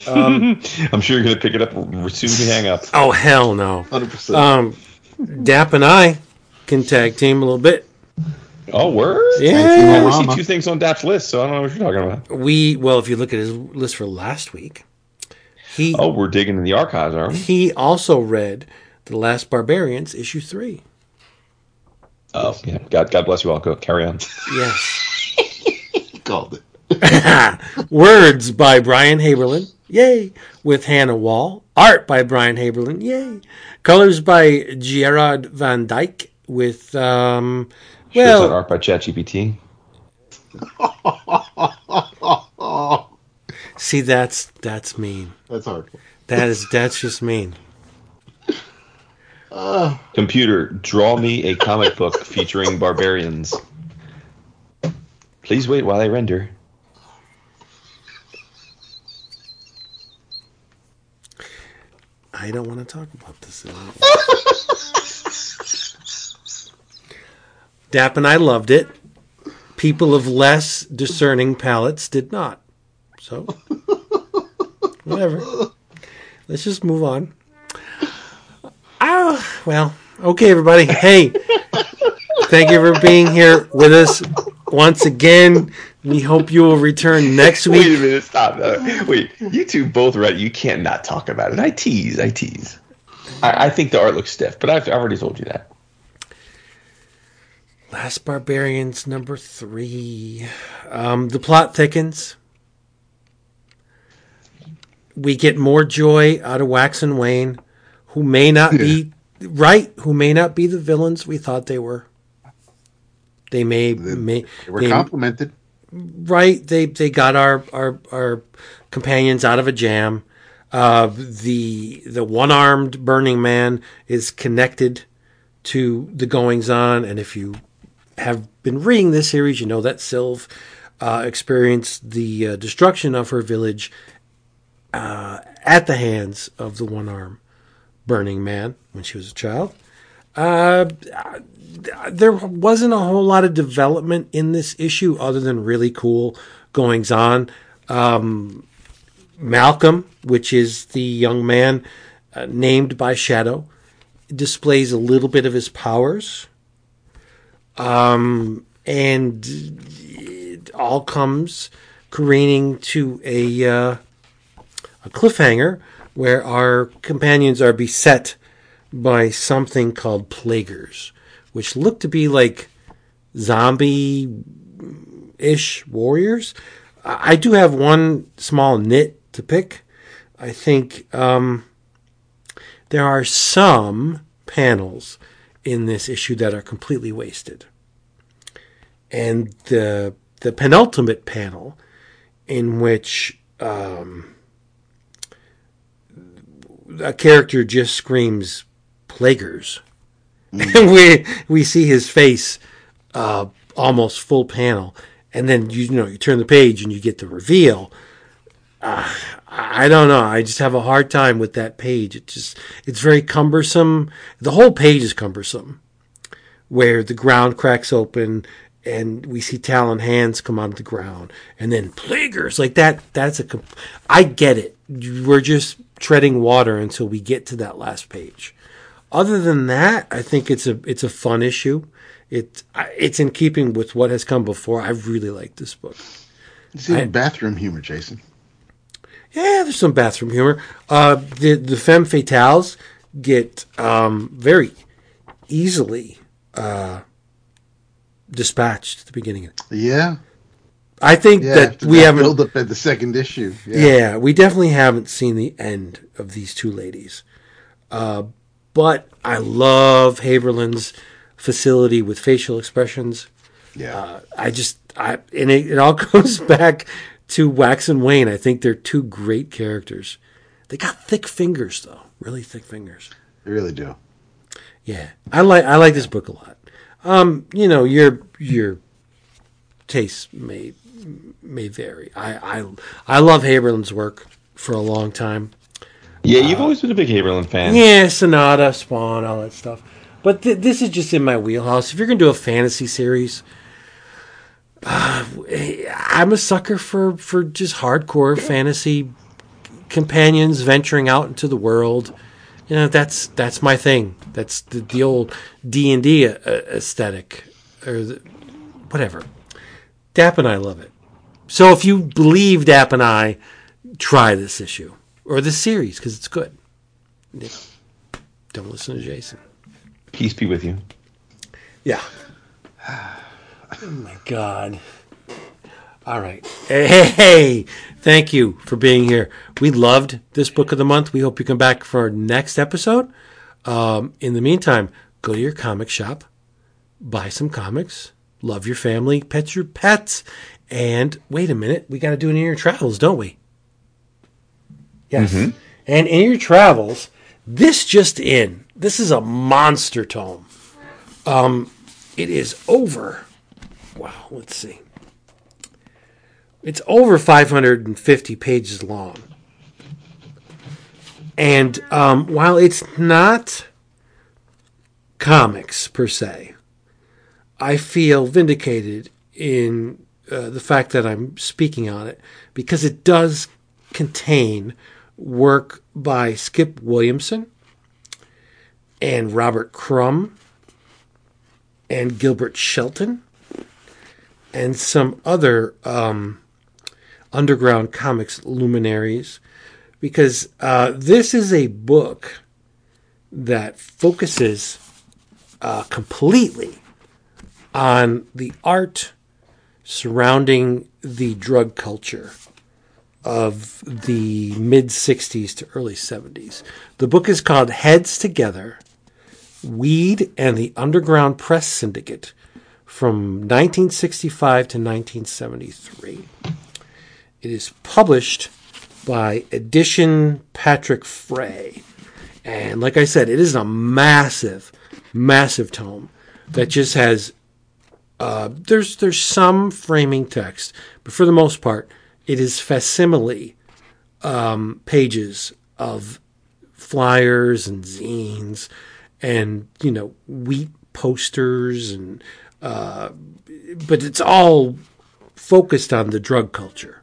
Um, I'm sure you're going to pick it up as soon as we hang up. Oh, hell no. Hundred percent. Um, Dap and I can tag team a little bit. Oh, word! Yeah. I only see two things on Dap's list, so I don't know what you're talking about. We, well, if you look at his list for last week, he Oh, we're digging in the archives, are we? he also read The Last Barbarians, issue three. Oh, yeah. God, God bless you all. Go carry on. Yes. [laughs] Called it. [laughs] Words by Brian Haberlin. Yay. With Hannah Wall. Art by Brian Haberlin. Yay. Colors by Geirrod Van Dyke. With, um, Sure, well, art by ChatGPT. [laughs] see, that's, that's mean. That's hard. That is, that's just mean. [sighs] Computer, draw me a comic book featuring barbarians. Please wait while I render. I don't want to talk about this. anymore. Dap and I loved it. People of less discerning palates did not. So, whatever. Let's just move on. Well, okay, everybody. Hey, thank you for being here with us once again. We hope you will return next week. Wait a minute, stop. Uh, wait, you two both read. You can't not talk about it. I tease. I tease. I, I think the art looks stiff, but I've, I've already told you that. Last Barbarians number three. Um, the plot thickens. We get more joy out of Wax and Wayne, who may not be right, who may not be the villains we thought they were. They may, may They were they- complimented. right they they got our our our companions out of a jam uh the the one-armed burning man is connected to the goings on and if you have been reading this series you know that sylve uh experienced the uh, destruction of her village uh at the hands of the one-arm burning man when she was a child uh there wasn't a whole lot of development in this issue other than really cool goings on. Um, Malcolm, which is the young man uh, named by Shadow, displays a little bit of his powers. Um, and it all comes careening to a, uh, a cliffhanger where our companions are beset by something called plaguers, which look to be like zombie ish warriors. I do have one small nit to pick. I think um, there are some panels in this issue that are completely wasted. And the the penultimate panel, in which um, a character just screams "plaguers," and [laughs] we we see his face uh, almost full panel, and then you, you know you turn the page and you get the reveal. Uh, I don't know. I just have a hard time with that page. It just it's very cumbersome. The whole page is cumbersome, where the ground cracks open and we see talon hands come out of the ground, and then plaguers like that. That's a. I get it. We're just treading water until we get to that last page. Other than that, I think it's a it's a fun issue. It it's in keeping with what has come before. I really like this book. It's even bathroom humor, Jason. Yeah, there's some bathroom humor. Uh, the the femme fatales get um, very easily uh, dispatched at the beginning. of Yeah. I think Yeah. that we that haven't. build up at the second issue. Yeah. we definitely haven't seen the end of these two ladies. Uh, but I love Haberlin's facility with facial expressions. Yeah. Uh, I just, I and it, it all [laughs] goes back to Wax and Wayne. I think they're two great characters. They got thick fingers, though, really thick fingers. they really do. Yeah, I like I like this book a lot. Um, you know, your your tastes may may vary. I I I love Haberlin's work for a long time. Yeah, you've always been a big Haberlin fan. Yeah, Sonata, Spawn, all that stuff. But th- this is just in my wheelhouse. If you're gonna do a fantasy series, uh, I'm a sucker for for just hardcore fantasy companions venturing out into the world. You know, that's that's my thing. That's the, the old D and D aesthetic, or the, whatever. Dap and I love it. So if you believe Dap and I, try this issue or this series because it's good. Don't listen to Jason. Peace be with you. Yeah. [sighs] Oh my God. All right. Hey, hey, hey, thank you for being here. We loved this book of the month. We hope you come back for our next episode. Um, in the meantime, go to your comic shop, buy some comics, love your family, pet your pets, and wait a minute, we got to do it in your travels, don't we? Yes. And in your travels, this just in, this is a monster tome. Um, it is over. Wow, let's see. It's over 550 pages long. And um, while it's not comics per se, I feel vindicated in uh, the fact that I'm speaking on it because it does contain work by Skip Williamson and Robert Crumb and Gilbert Shelton and some other um, underground comics luminaries because uh, this is a book that focuses uh, completely on the art surrounding the drug culture of the mid 60s to early 70s. The book is called Heads Together Weed and the Underground Press Syndicate from 1965 to 1973. It is published by Edition Patrick Frey. And like I said, it is a massive, massive tome that just has uh, there's there's some framing text, but for the most part, it is facsimile um, pages of flyers and zines, and you know wheat posters, and uh, but it's all focused on the drug culture.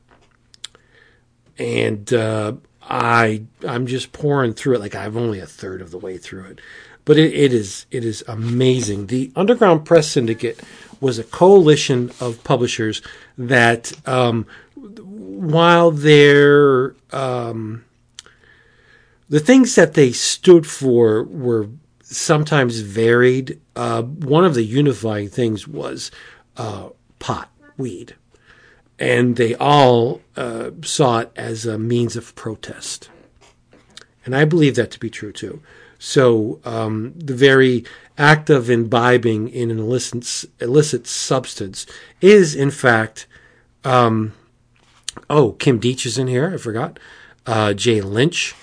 And uh, I I'm just pouring through it like I'm only a third of the way through it, but it, it is it is amazing. The Underground Press Syndicate was a coalition of publishers that, um, while their um, the things that they stood for were sometimes varied, uh, one of the unifying things was uh, pot, weed, and they all uh, saw it as a means of protest. And I believe that to be true too. So um, the very act of imbibing in an illicit, illicit substance is, in fact, um, oh, Kim Deitch is in here. I forgot. Uh, Jay Lynch,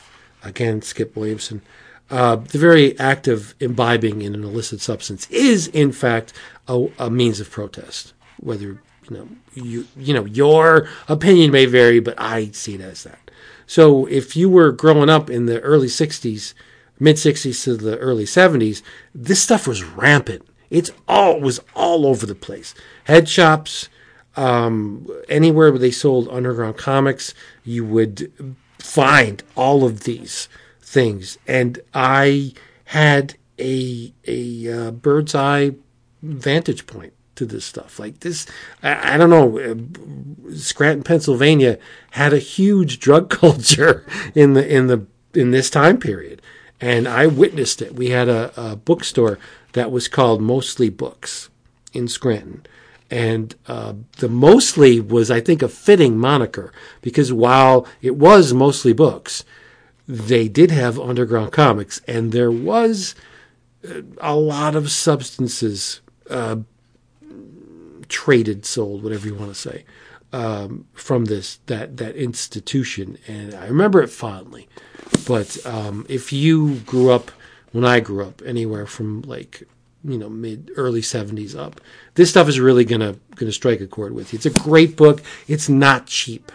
again, Skip Williamson. Uh, the very act of imbibing in an illicit substance is, in fact, a, a means of protest. Whether you know you you know your opinion may vary, but I see it as that. So if you were growing up in the early '60s mid 60s to the early 70s, this stuff was rampant. It's all was all over the place. Head shops, um, anywhere where they sold underground comics, you would find all of these things. And I had a a uh, bird's eye vantage point to this stuff. Like this, I, I, don't know. Uh, Scranton, Pennsylvania, had a huge drug [laughs] culture in the in the in this time period, and I witnessed it. We had a, a bookstore that was called Mostly Books in Scranton. And uh, the mostly was, I think, a fitting moniker because while it was mostly books, they did have underground comics, and there was uh, a lot of substances uh, traded, sold, whatever you want to say, um, from this that that institution. And I remember it fondly. But um, if you grew up when I grew up, anywhere from like you know mid early 70s up, this stuff is really gonna gonna strike a chord with you. It's a great book. It's not cheap.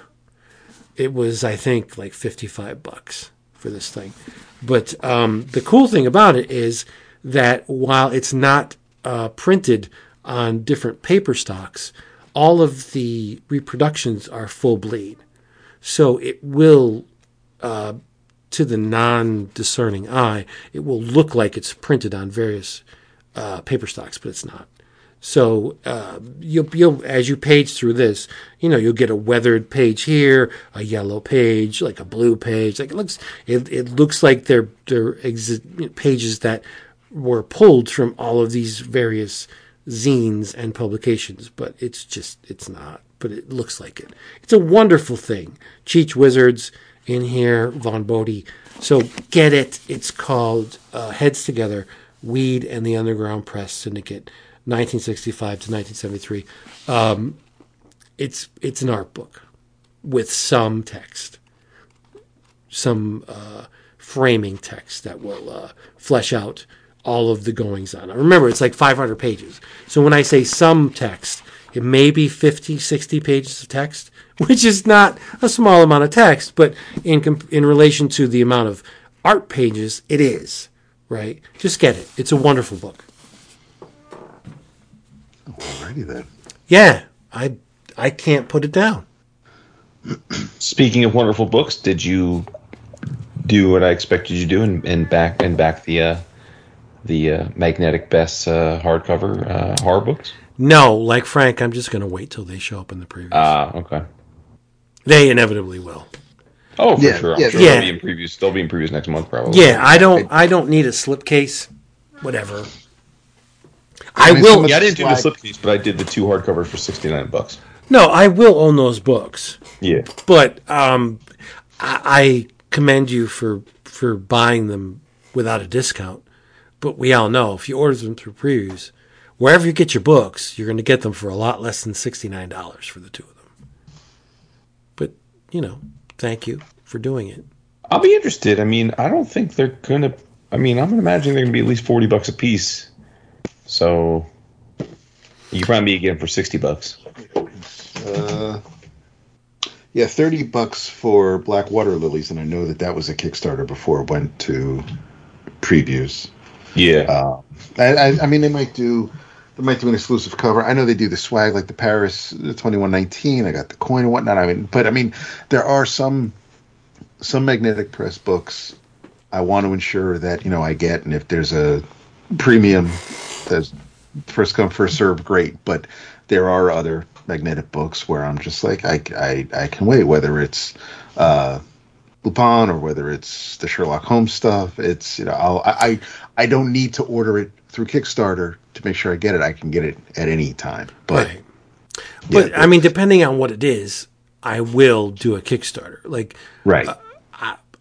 It was I think like 55 bucks for this thing. But um, the cool thing about it is that while it's not uh, printed on different paper stocks, all of the reproductions are full bleed. So it will uh, to the non-discerning eye, it will look like it's printed on various uh, paper stocks, but it's not. So uh, you'll, you'll, as you page through this, you know, you'll get a weathered page here, a yellow page, like a blue page. Like it looks, it, it looks like they're they're exi- pages that were pulled from all of these various zines and publications, but it's just it's not. But it looks like it. It's a wonderful thing. Cheech Wizards in here, Vaughn Bodē. So get it. It's called uh, Heads Together Weed and the Underground Press Syndicate, 1965 to 1973. Um, it's, it's an art book with some text, some uh, framing text that will uh, flesh out all of the goings on. Remember, it's like 500 pages. So when I say some text, it may be 50, 60 pages of text, [laughs] which is not a small amount of text, but in in relation to the amount of art pages, it is. Right? Just get it. It's a wonderful book. Alrighty then. Yeah, I I can't put it down. Speaking of wonderful books, did you do what I expected you to do and, and back and back the uh, the uh, magnetic best uh, hardcover uh, horror books? No, like Frank, I'm just going to wait till they show up in the previews. Ah, okay. They inevitably will. Oh, for Yeah, sure. I'm yeah, sure yeah. they'll be in previews. They'll be in previews next month, probably. Yeah, I don't. I don't need a slipcase. Whatever. I, I mean, will. some of Yeah, I didn't do the slipcase, but I did the two hardcovers for sixty nine bucks. No, I will own those books. Yeah. But um, I, I commend you for for buying them without a discount. But we all know if you order them through previews, wherever you get your books, you're going to get them for a lot less than sixty nine dollars for the two of them. But you know, thank you for doing it. I'll be interested. I mean, I don't think they're gonna. I mean, I'm gonna they're gonna be at least forty bucks a piece. So you can probably be again for sixty bucks. Uh, yeah, thirty bucks for Black Water Lilies, and I know that that was a Kickstarter before it went to previews. Yeah. Uh, I, I, mean, they might do they might do an exclusive cover. I know they do the swag like the Paris twenty one nineteen. I got the coin and whatnot. I mean, but I mean, there are some some magnetic press books I want to ensure that you know I get, and if there's a premium, there's first come first serve, great. But there are other magnetic books where I'm just like I I, I can wait, whether it's uh, Lupin or whether it's the Sherlock Holmes stuff. It's you know I'll, I I I don't need to order it through Kickstarter to make sure I get it. I can get it at any time. But Right. But Yeah, I mean, depending on what it is, I will do a Kickstarter. Like right,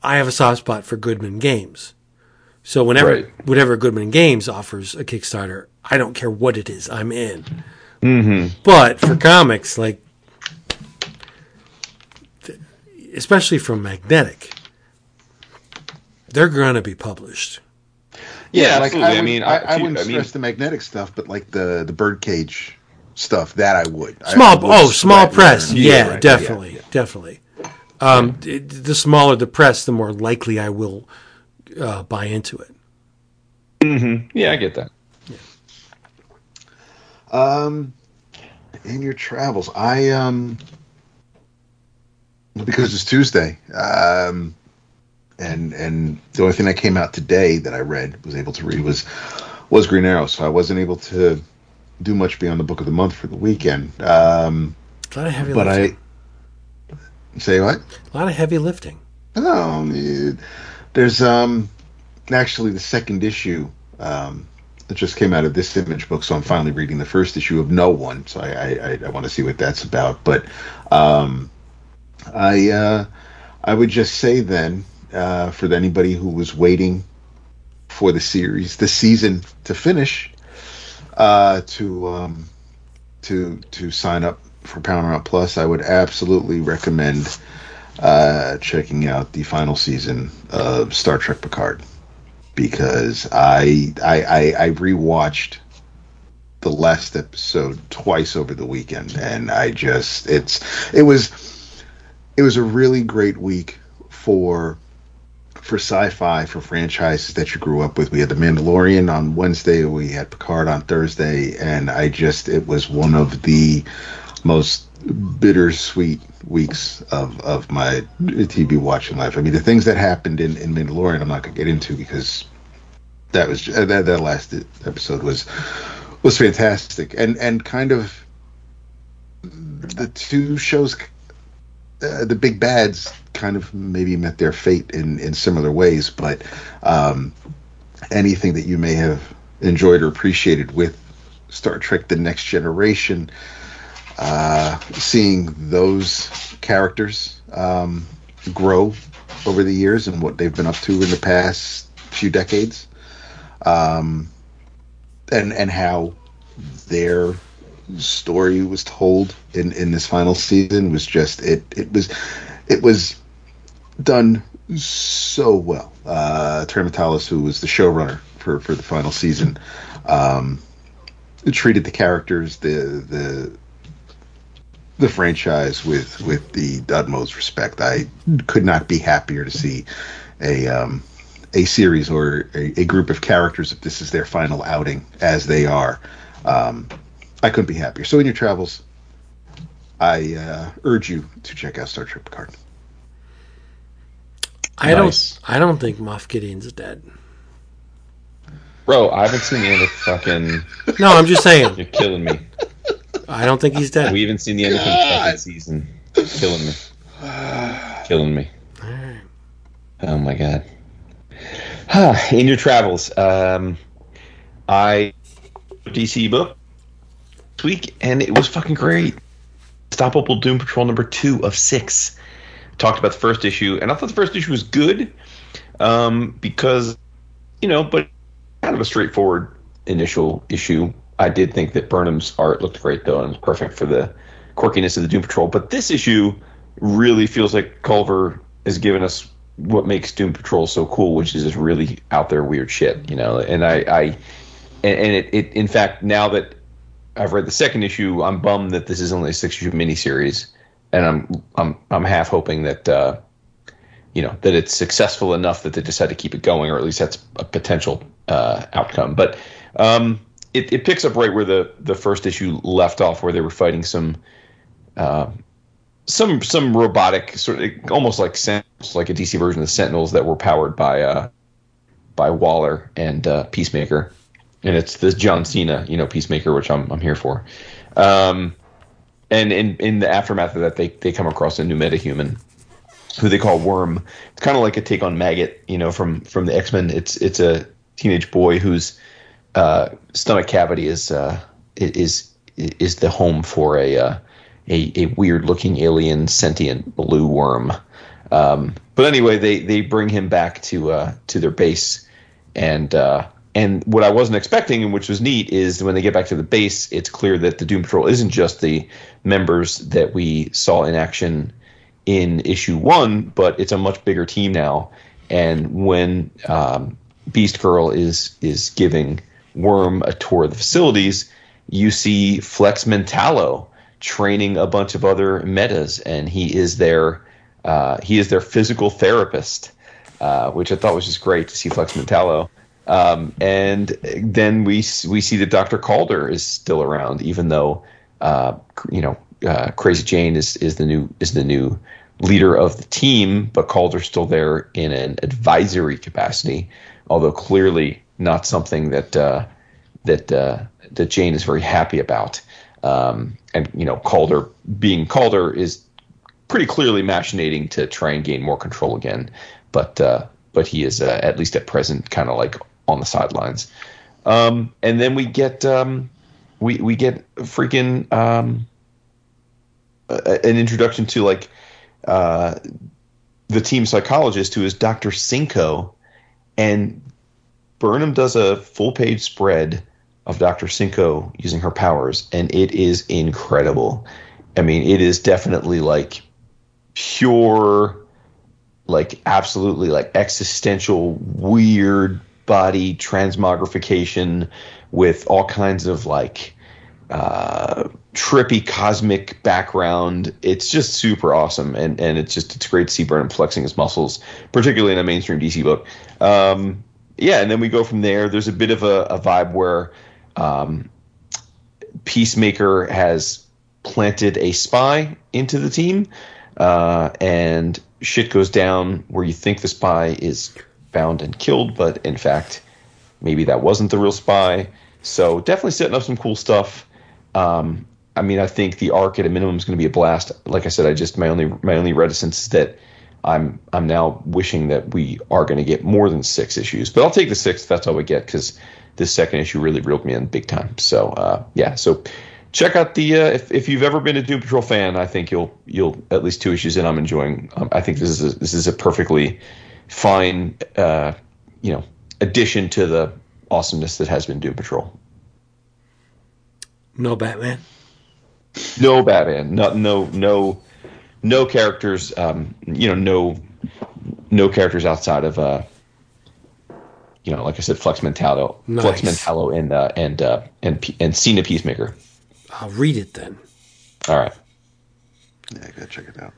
I have a soft spot for Goodman Games. So whenever Right. whatever Goodman Games offers a Kickstarter, I don't care what it is, I'm in. Mm-hmm. But for comics, like th- especially from Magnetic, they're going to be published. Yeah, like absolutely. I, I, mean, I, I, I wouldn't I mean, stress the magnetic stuff, but like the the birdcage stuff that I would. I- I Small, would oh, small press. there. Yeah, right, definitely, definitely. Um, d- the smaller the press, the more likely I will uh, buy into it. yeah, I get that. Um, in your travels, I um, because it's Tuesday. Um, and and the only thing that came out today that I read was able to read was was Green Arrow. So I wasn't able to do much beyond the book of the month for the weekend. Um, A lot of heavy but lifting. I say what? a lot of heavy lifting. It- there's um actually the second issue um that just came out of this image book, so I'm finally reading the first issue of No One. So I I, I, I want to see what that's about. But um I uh I would just say then uh for anybody who was waiting for the series, the season to finish, uh to um to to sign up for Paramount Plus, I would absolutely recommend uh, checking out the final season of Star Trek Picard. Because I I I, I rewatched the last episode twice over the weekend, and I just it's it was it was a really great week for for sci-fi for franchises that you grew up with. We had The Mandalorian on Wednesday, we had Picard on Thursday, and I just it was one of the most bittersweet weeks of, of my TV watching life. I mean, the things that happened in, in Mandalorian, I'm not gonna get into because that was uh, that that last episode was was fantastic and and kind of the two shows uh, the big bads kind of maybe met their fate in in similar ways but um anything that you may have enjoyed or appreciated with Star Trek the next generation uh seeing those characters um grow over the years and what they've been up to in the past few decades um and and how their story was told in in this final season was just it it was it was done so well. Uh Terry Matalas who was the showrunner for for the final season um treated the characters the the the franchise with with the utmost respect. I could not be happier to see a um a series or a, a group of characters if this is their final outing as they are. Um I couldn't be happier. So in your travels, I uh, urge you to check out Star Trek Picard. I Nice. don't. I don't think Moff Gideon's dead. Bro, I haven't seen the end of fucking. [laughs] No, I'm just saying. You're killing me. I don't think he's dead. We haven't seen the end of the second season. Killing me. Killing me. All right. Oh my god. In your travels, um, I DC book this week, and it was fucking great. Stoppable Doom Patrol number two of six. Talked about the first issue, and I thought the first issue was good um, because, you know, but kind of a straightforward initial issue. I did think that Burnham's art looked great though, and was perfect for the quirkiness of the Doom Patrol. But this issue really feels like Culver has given us what makes Doom Patrol so cool, which is this really out there weird shit, you know. And I, I and, and it, it, in fact, now that I've read the second issue, I'm bummed that this is only a six issue miniseries, and I'm, I'm, I'm half hoping that, uh, you know, that it's successful enough that they decide to keep it going, or at least that's a potential uh, outcome. But um, it, it picks up right where the the first issue left off, where they were fighting some. Uh, some some robotic sort of almost like Sentinels, like a DC version of the Sentinels that were powered by uh, by Waller and uh, Peacemaker, and it's this John Cena, you know, Peacemaker, which I'm I'm here for. Um, and in in the aftermath of that, they they come across a new metahuman who they call Worm. It's kind of like a take on Maggot, you know, from from the X Men. It's it's a teenage boy whose uh, stomach cavity is uh, is is the home for a uh, a, a weird looking alien sentient blue worm. Um, but anyway, they, they bring him back to uh, to their base, and uh, and what I wasn't expecting, and which was neat, is when they get back to the base, it's clear that the Doom Patrol isn't just the members that we saw in action in issue one, but it's a much bigger team now. And when um, Beast Girl is is giving Worm a tour of the facilities, you see Flex Mentallo training a bunch of other metas, and he is their uh, he is their physical therapist, uh, which I thought was just great to see Flex Mentallo. Um, and then we we see that Dr. Caulder is still around, even though uh, you know uh, Crazy Jane is is the new is the new leader of the team, but Caulder's still there in an advisory capacity, although clearly not something that uh, that uh, that Jane is very happy about. Um, and you know, Caulder being Caulder is pretty clearly machinating to try and gain more control again. But uh, but he is uh, at least at present kind of like on the sidelines. Um, and then we get um, we we get freaking um, an introduction to like uh, the team psychologist who is Dr. Cinco, and Burnham does a full page spread of Dr. Cinco using her powers, and it is incredible. I mean, it is definitely like pure, like absolutely like existential, weird body transmogrification with all kinds of like uh, trippy cosmic background. It's just super awesome, and and it's just it's great to see Burnham flexing his muscles, particularly in a mainstream DC book. Um, yeah, and then we go from there. There's a bit of a, a vibe where um, Peacemaker has planted a spy into the team, uh, and shit goes down where you think the spy is found and killed, but in fact, maybe that wasn't the real spy. So definitely setting up some cool stuff. Um, I mean, I think the arc at a minimum is going to be a blast. Like I said, I just my only my only reticence is that I'm I'm now wishing that we are going to get more than six issues, but I'll take the six. That's all we get because this second issue really reeled me in big time. So uh, yeah, so check out the uh, if if you've ever been a Doom Patrol fan, I think you'll you'll at least two issues in. I'm enjoying. Um, I think this is a, this is a perfectly fine uh, you know addition to the awesomeness that has been Doom Patrol. No Batman. No Batman. No no no no characters. Um, you know no no characters outside of uh you know, like I said, Flex Mentallo, nice. Flex Mentallo, and uh, and uh, and and Cena Peacemaker. I'll read it then. All right. Yeah, I gotta check it out.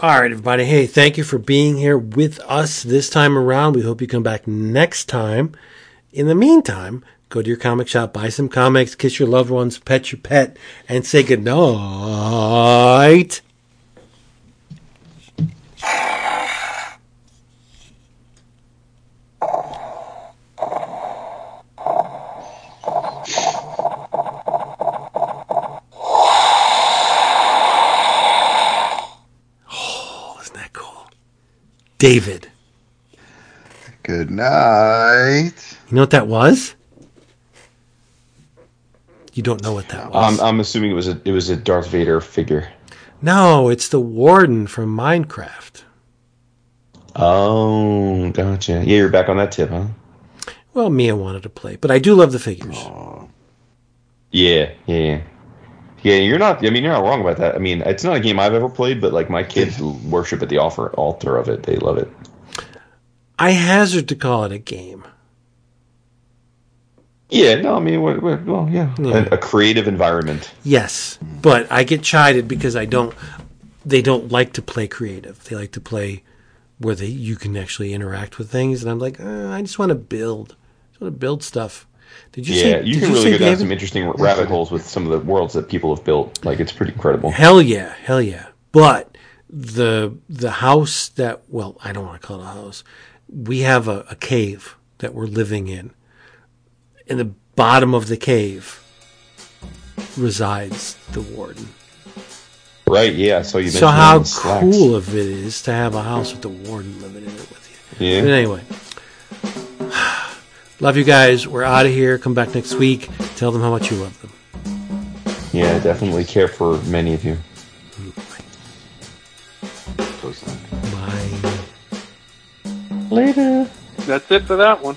All right, everybody. Hey, thank you for being here with us this time around. We hope you come back next time. In the meantime, go to your comic shop, buy some comics, kiss your loved ones, pet your pet, and say goodnight. David. Good night. You know what that was? You don't know what that um, was. I'm, I'm assuming it was a it was a Darth Vader figure. no, it's the warden from Minecraft. Oh, gotcha. Yeah, you're back on that tip, huh? Well, Mia wanted to play, but I do love the figures. Yeah, yeah, yeah. Yeah, you're not. I mean, you're not wrong about that. I mean, it's not a game I've ever played, but like my kids worship at the altar altar of it. They love it. I hazard to call it a game. Yeah, no, I mean, what, well, yeah, A, a creative environment. Yes, but I get chided because I don't. They don't like to play creative. They like to play where they you can actually interact with things, and I'm like, uh, I just want to build. I just want to build stuff. Did you Yeah, you can really say, go down David? some interesting rabbit holes with some of the worlds that people have built. Like, it's pretty incredible. Hell yeah, hell yeah. But the the house that well, I don't want to call it a house. We have a, a cave that we're living in. In the bottom of the cave resides the warden. Right? Yeah. So you So how cool of it is to have a house with the warden living in it with you. Yeah. But anyway, love you guys. We're out of here. Come back next week. Tell them how much you love them. Yeah, definitely care for many of you. Close. Bye. Later. That's it for that one.